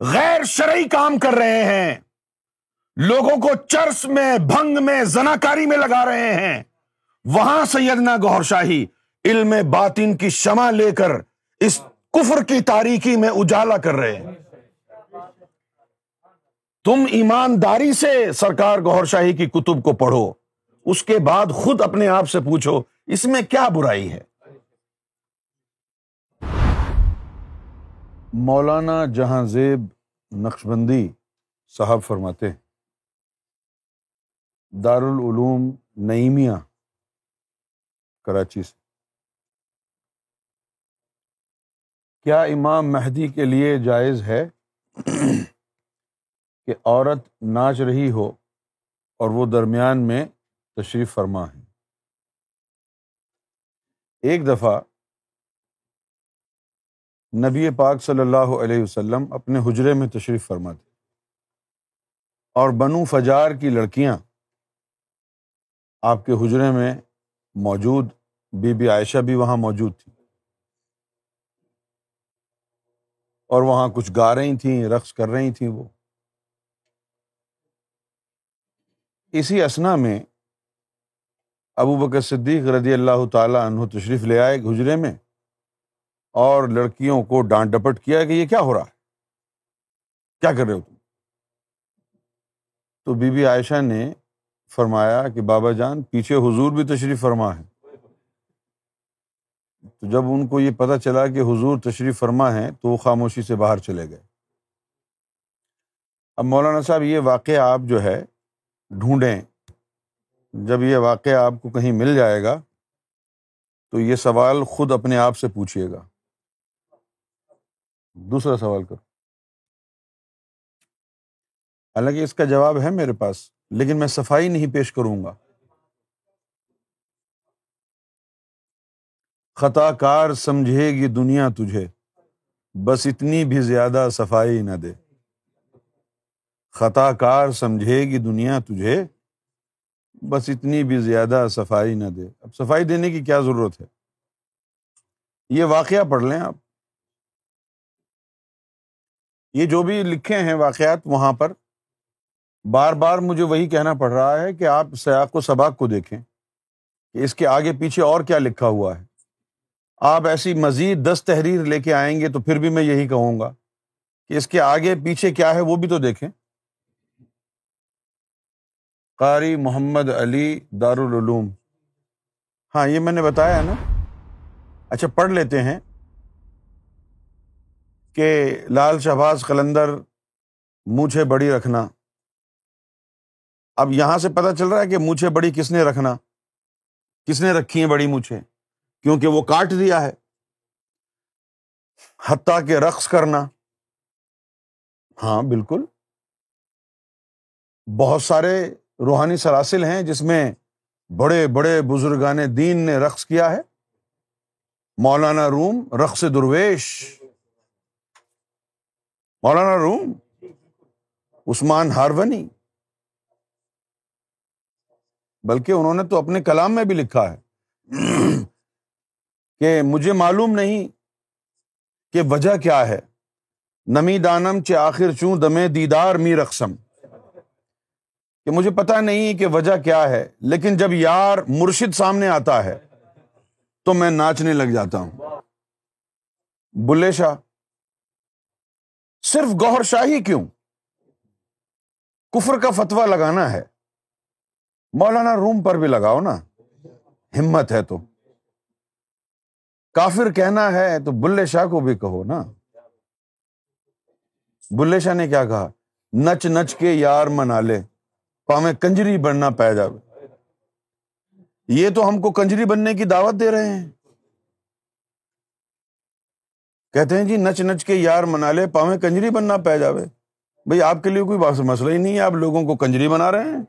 غیر شرعی کام کر رہے ہیں، لوگوں کو چرس میں، بھنگ میں، زناکاری میں لگا رہے ہیں، وہاں سیدنا گور شاہی علم باطن کی شمع لے کر اس کفر کی تاریکی میں اجالا کر رہے ہیں۔ تم ایمانداری سے سرکار گور شاہی کی کتب کو پڑھو۔ اس کے بعد خود اپنے آپ سے پوچھو، اس میں کیا برائی ہے؟ مولانا جہاں زیب نقشبندی صاحب فرماتے ہیں، دارالعلوم نعیمیہ، کراچی سے۔ کیا امام مہدی کے لیے جائز ہے کہ عورت ناچ رہی ہو اور وہ درمیان میں تشریف فرما ہے؟ ایک دفعہ نبی پاک صلی اللہ علیہ وسلم اپنے حجرے میں تشریف فرما تھے اور بنو فجار کی لڑکیاں آپ کے حجرے میں موجود، بی بی عائشہ بھی وہاں موجود تھی اور وہاں کچھ گا رہی تھیں، رقص کر رہی تھیں وہ۔ اسی اسنا میں ابو بکر صدیق رضی اللہ تعالیٰ عنہ تشریف لے آئے گجرے میں اور لڑکیوں کو ڈانٹ ڈپٹ کیا کہ یہ کیا ہو رہا ہے؟ کیا کر رہے ہو تم؟ تو بی بی عائشہ نے فرمایا کہ بابا جان، پیچھے حضور بھی تشریف فرما ہے۔ تو جب ان کو یہ پتا چلا کہ حضور تشریف فرما ہے تو وہ خاموشی سے باہر چلے گئے۔ اب مولانا صاحب، یہ واقعہ آپ جو ہے، ڈھونڈیں۔ جب یہ واقعہ آپ کو کہیں مل جائے گا، تو یہ سوال خود اپنے آپ سے پوچھیے گا۔ دوسرا سوال کرو۔ حالانکہ اس کا جواب ہے میرے پاس، لیکن میں صفائی نہیں پیش کروں گا۔ خطا کار سمجھے گی دنیا تجھے، بس اتنی بھی زیادہ صفائی نہ دے۔ خطا کار سمجھے گی دنیا تجھے، بس اتنی بھی زیادہ صفائی نہ دے۔ اب صفائی دینے کی کیا ضرورت ہے؟ یہ واقعہ پڑھ لیں آپ۔ یہ جو بھی لکھے ہیں واقعات وہاں پر، بار بار مجھے وہی کہنا پڑ رہا ہے کہ آپ سیاق و سباق کو دیکھیں کہ اس کے آگے پیچھے اور کیا لکھا ہوا ہے۔ آپ ایسی مزید دس تحریر لے کے آئیں گے تو پھر بھی میں یہی کہوں گا کہ اس کے آگے پیچھے کیا ہے وہ بھی تو دیکھیں۔ قاری محمد علی دارالعلوم۔ ہاں یہ میں نے بتایا نا۔ اچھا پڑھ لیتے ہیں۔ کہ لال شہباز قلندر مونچھے بڑی رکھنا۔ اب یہاں سے پتا چل رہا ہے کہ مونچھے بڑی کس نے رکھنا؟ کس نے رکھی ہیں بڑی مونچھے کیونکہ وہ کاٹ دیا ہے۔ حتیٰ کے رقص کرنا۔ ہاں بالکل۔ بہت سارے روحانی سلاسل ہیں جس میں بڑے بڑے بزرگان دین نے رقص کیا ہے۔ مولانا روم، رقص درویش۔ مولانا روم، عثمان ہارونی بلکہ انہوں نے تو اپنے کلام میں بھی لکھا ہے۔ کہ مجھے معلوم نہیں کہ وجہ کیا ہے۔ نمی دانم چ آخر چوں دمے دیدار می رقصم۔ کہ مجھے پتا نہیں کہ وجہ کیا ہے، لیکن جب یار مرشد سامنے آتا ہے تو میں ناچنے لگ جاتا ہوں۔ بلے شاہ، صرف گوہر شاہی کیوں؟ کفر کا فتوا لگانا ہے۔ مولانا روم پر بھی لگاؤ نا۔ ہمت ہے تو۔ کافر کہنا ہے تو بلے شاہ کو بھی کہو نا۔ بلے شاہ نے کیا کہا؟ نچ نچ کے یار منا لے، پاویں کنجری بننا پی جاوے یہ تو ہم کو کنجری بننے کی دعوت دے رہے ہیں۔ کہتے ہیں جی نچ نچ کے یار منا لے، پاویں کنجری بننا پی جاوے بھائی آپ کے لیے کوئی مسئلہ ہی نہیں ہے، آپ لوگوں کو کنجری بنا رہے ہیں۔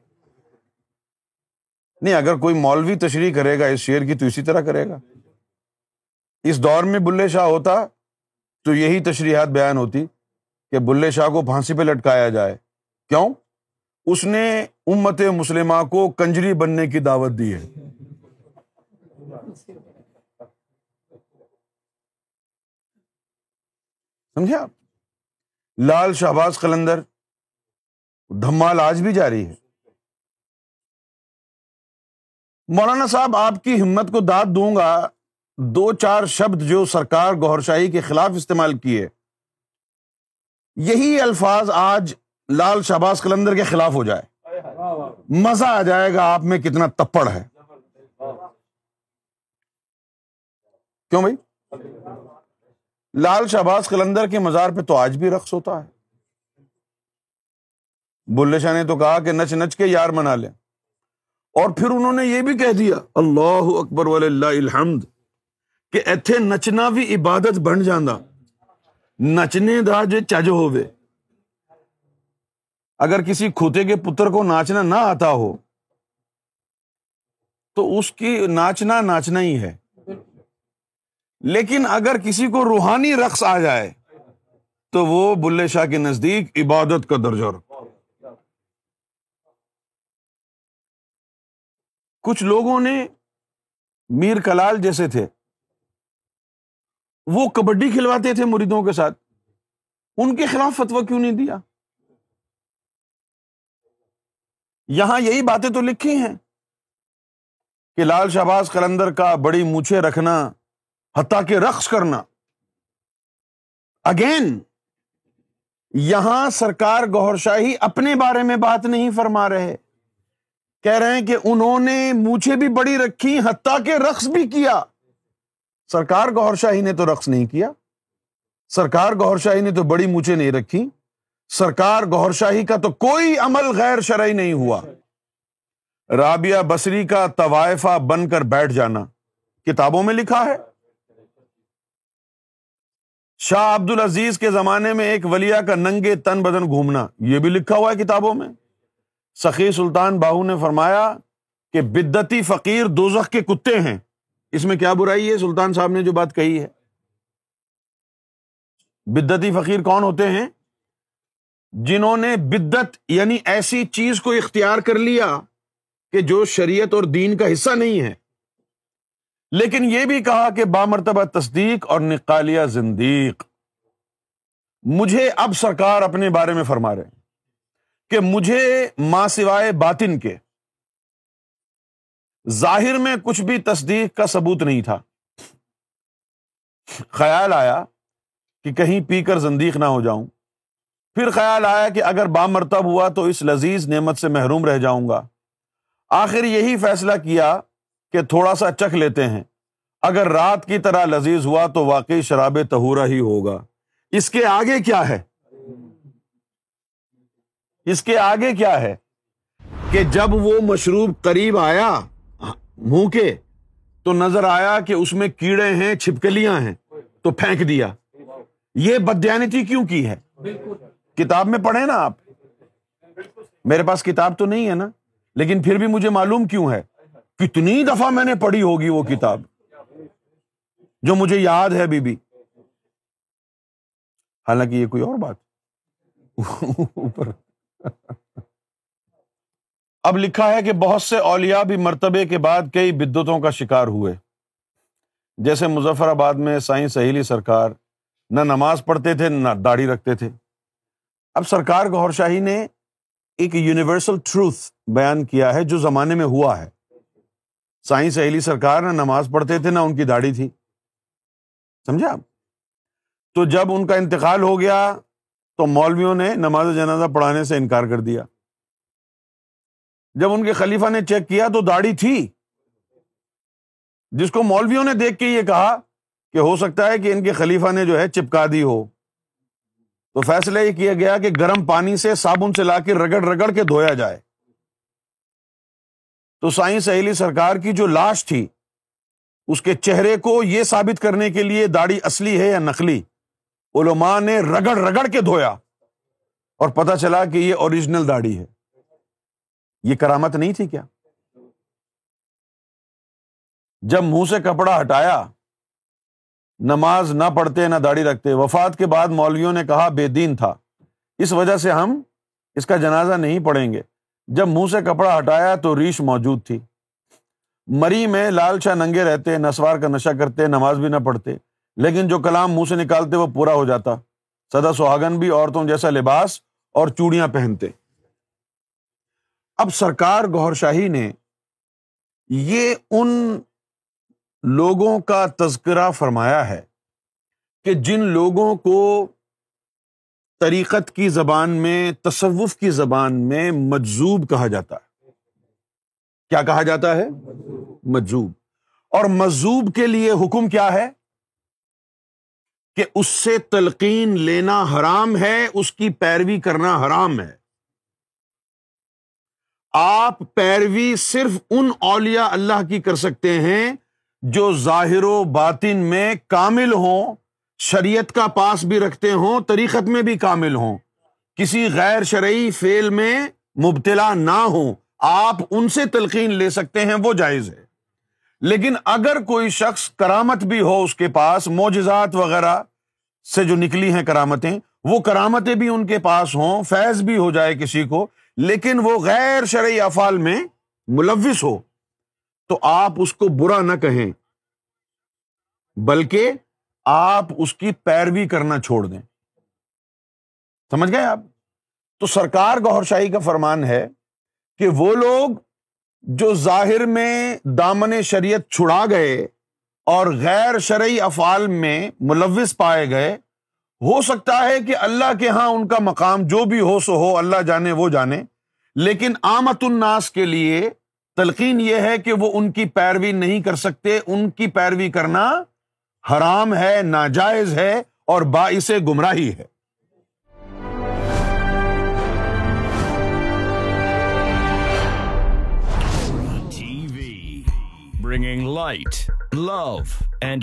نہیں، اگر کوئی مولوی تشریح کرے گا اس شعر کی تو اسی طرح کرے گا۔ اس دور میں بلے شاہ ہوتا تو یہی تشریحات بیان ہوتی کہ بلے شاہ کو پھانسی پہ لٹکایا جائے۔ کیوں؟ اس نے امت مسلمہ کو کنجری بننے کی دعوت دی ہے۔ سمجھا لال شہباز قلندر، دھمال آج بھی جاری ہے۔ مولانا صاحب، آپ کی ہمت کو داد دوں گا۔ دو چار شبد جو سرکار گور شاہی کے خلاف استعمال کیے، یہی الفاظ آج لال شہباز قلندر کے خلاف ہو جائے۔ مزہ آ جائے گا آپ میں کتنا تپڑ ہے۔ کیوں بھائی؟ لال شہباز قلندر کے مزار پہ تو آج بھی رقص ہوتا ہے۔ بلے شاہ نے تو کہا کہ نچ نچ کے یار منا لیں۔ اور پھر انہوں نے یہ بھی کہہ دیا، اللہ اکبر اللہ الحمد۔ کہ ایتھے نچنا بھی عبادت بن جانا نچنے دا جو چج ہوئے اگر کسی کھوتے کے پتر کو ناچنا نہ آتا ہو، تو اس کی ناچنا ناچنا ہی ہے۔ لیکن اگر کسی کو روحانی رقص آ جائے، تو وہ بلے شاہ کے نزدیک عبادت کا درجہ رکھتا۔ کچھ لوگوں نے میر کلال جیسے تھے۔ وہ کبڈی کھلواتے تھے مریدوں کے ساتھ۔ ان کے خلاف فتوا کیوں نہیں دیا؟ یہاں یہی باتیں تو لکھی ہیں کہ لال شہباز قلندر کا بڑی مونچھے رکھنا، حتیٰ کہ رقص کرنا۔ اگین یہاں سرکار گور شاہی اپنے بارے میں بات نہیں فرما رہے۔ کہہ رہے ہیں کہ انہوں نے مونچھے بھی بڑی رکھی، حتیٰ کہ رقص بھی کیا۔ سرکار گور شاہی نے تو رقص نہیں کیا، سرکار گور شاہی نے تو بڑی مونچھے نہیں رکھی، سرکار گور شاہی کا تو کوئی عمل غیر شرعی نہیں ہوا۔ رابعہ بسری کا طوائفہ بن کر بیٹھ جانا کتابوں میں لکھا ہے۔ شاہ عبد العزیز کے زمانے میں ایک ولیا کا ننگے تن بدن گھومنا، یہ بھی لکھا ہوا ہے کتابوں میں۔ سخی سلطان باہو نے فرمایا کہ بدتی فقیر دوزخ کے کتے ہیں۔ اس میں کیا برائی ہے؟ سلطان صاحب نے جو بات کہی ہے۔ بدتی فقیر کون ہوتے ہیں؟ جنہوں نے بدت یعنی ایسی چیز کو اختیار کر لیا کہ جو شریعت اور دین کا حصہ نہیں ہے۔ لیکن یہ بھی کہا کہ بامرتبہ تصدیق اور نقالیہ زندیق۔ مجھے اب سرکار اپنے بارے میں فرما رہے کہ مجھے ماں سوائے باطن کے ظاہر میں کچھ بھی تصدیق کا ثبوت نہیں تھا۔ خیال آیا کہ کہیں پی کر زندیق نہ ہو جاؤں۔ پھر خیال آیا کہ اگر بامرتب ہوا تو اس لذیذ نعمت سے محروم رہ جاؤں گا۔ آخر یہی فیصلہ کیا کہ تھوڑا سا چکھ لیتے ہیں۔ اگر رات کی طرح لذیذ ہوا تو واقعی شراب تہورا ہی ہوگا۔ اس کے آگے کیا ہے؟ اس کے آگے کیا ہے؟ کہ جب وہ مشروب قریب آیا منہ کے تو نظر آیا کہ اس میں کیڑے ہیں، چھپکلیاں ہیں، تو پھینک دیا۔ یہ بدیانتی کیوں کی ہے؟ کتاب میں پڑھے نا آپ۔ میرے پاس کتاب تو نہیں ہے نا، لیکن پھر بھی مجھے معلوم کیوں ہے؟ کتنی دفعہ میں نے پڑھی ہوگی وہ کتاب۔ جو مجھے یاد ہے، بی بی۔ حالانکہ یہ کوئی اور بات۔ اوپر۔ اب لکھا ہے کہ بہت سے اولیا بھی مرتبے کے بعد کئی بدتوں کا شکار ہوئے۔ جیسے مظفر آباد میں سائیں سہیلی سرکار نہ نماز پڑھتے تھے، نہ داڑھی رکھتے تھے۔ اب سرکار گور شاہی نے ایک یونیورسل ٹروتھ بیان کیا ہے جو زمانے میں ہوا ہے۔ سائیں سہیلی سرکار نہ نماز پڑھتے تھے، نہ ان کی داڑھی تھی۔ سمجھا تو جب ان کا انتقال ہو گیا تو مولویوں نے نماز جنازہ پڑھانے سے انکار کر دیا۔ جب ان کے خلیفہ نے چیک کیا تو داڑھی تھی۔ جس کو مولویوں نے دیکھ کے یہ کہا کہ ہو سکتا ہے کہ ان کے خلیفہ نے جو ہے چپکا دی ہو۔ تو فیصلہ یہ کیا گیا کہ گرم پانی سے صابن سے لا کے رگڑ رگڑ کے دھویا جائے۔ تو سائیں سہیلی سرکار کی جو لاش تھی، اس کے چہرے کو یہ ثابت کرنے کے لیے داڑھی اصلی ہے یا نقلی، علماء نے رگڑ رگڑ کے دھویا اور پتا چلا کہ یہ اوریجنل داڑھی ہے۔ یہ کرامت نہیں تھی کیا؟ جب منہ سے کپڑا ہٹایا، نماز نہ پڑھتے نہ داڑھی رکھتے، وفات کے بعد مولویوں نے کہا بے دین تھا۔ اس وجہ سے ہم اس کا جنازہ نہیں پڑھیں گے۔ جب منہ سے کپڑا ہٹایا تو ریش موجود تھی۔ مری میں لال شاہ ننگے رہتے نسوار کا نشہ کرتے، نماز بھی نہ پڑھتے۔ لیکن جو کلام منہ سے نکالتے وہ پورا ہو جاتا۔ سدا سہاگن بھی عورتوں جیسا لباس اور چوڑیاں پہنتے۔ اب سرکار گور شاہی نے یہ ان لوگوں کا تذکرہ فرمایا ہے کہ جن لوگوں کو طریقت کی زبان میں، تصوف کی زبان میں مجزوب کہا جاتا ہے۔ کیا کہا جاتا ہے؟ مجزوب اور مجزوب کے لیے حکم کیا ہے؟ کہ اس سے تلقین لینا حرام ہے، اس کی پیروی کرنا حرام ہے۔ آپ پیروی صرف ان اولیاء اللہ کی کر سکتے ہیں جو ظاہر و باطن میں کامل ہوں، شریعت کا پاس بھی رکھتے ہوں، طریقت میں بھی کامل ہوں۔ کسی غیر شرعی فیل میں مبتلا نہ ہوں، آپ ان سے تلقین لے سکتے ہیں، وہ جائز ہے۔ لیکن اگر کوئی شخص کرامت بھی ہو اس کے پاس موجزات وغیرہ سے جو نکلی ہیں کرامتیں، وہ کرامتیں بھی ان کے پاس ہوں، فیض بھی ہو جائے کسی کو لیکن وہ غیر شرعی افعال میں ملوث ہو، تو آپ اس کو برا نہ کہیں، بلکہ آپ اس کی پیروی کرنا چھوڑ دیں۔ سمجھ گئے آپ؟ تو سرکار گور شاہی کا فرمان ہے کہ وہ لوگ جو ظاہر میں دامن شریعت چھڑا گئے اور غیر شرعی افعال میں ملوث پائے گئے ہو سکتا ہے کہ اللہ کے ہاں ان کا مقام جو بھی ہو سو ہو اللہ جانے وہ جانے۔ لیکن آمت الناس کے لیے تلقین یہ ہے کہ وہ ان کی پیروی نہیں کر سکتے۔ ان کی پیروی کرنا حرام ہے ناجائز ہے اور باعث گمراہی ہے۔ TV, bringing light, love, and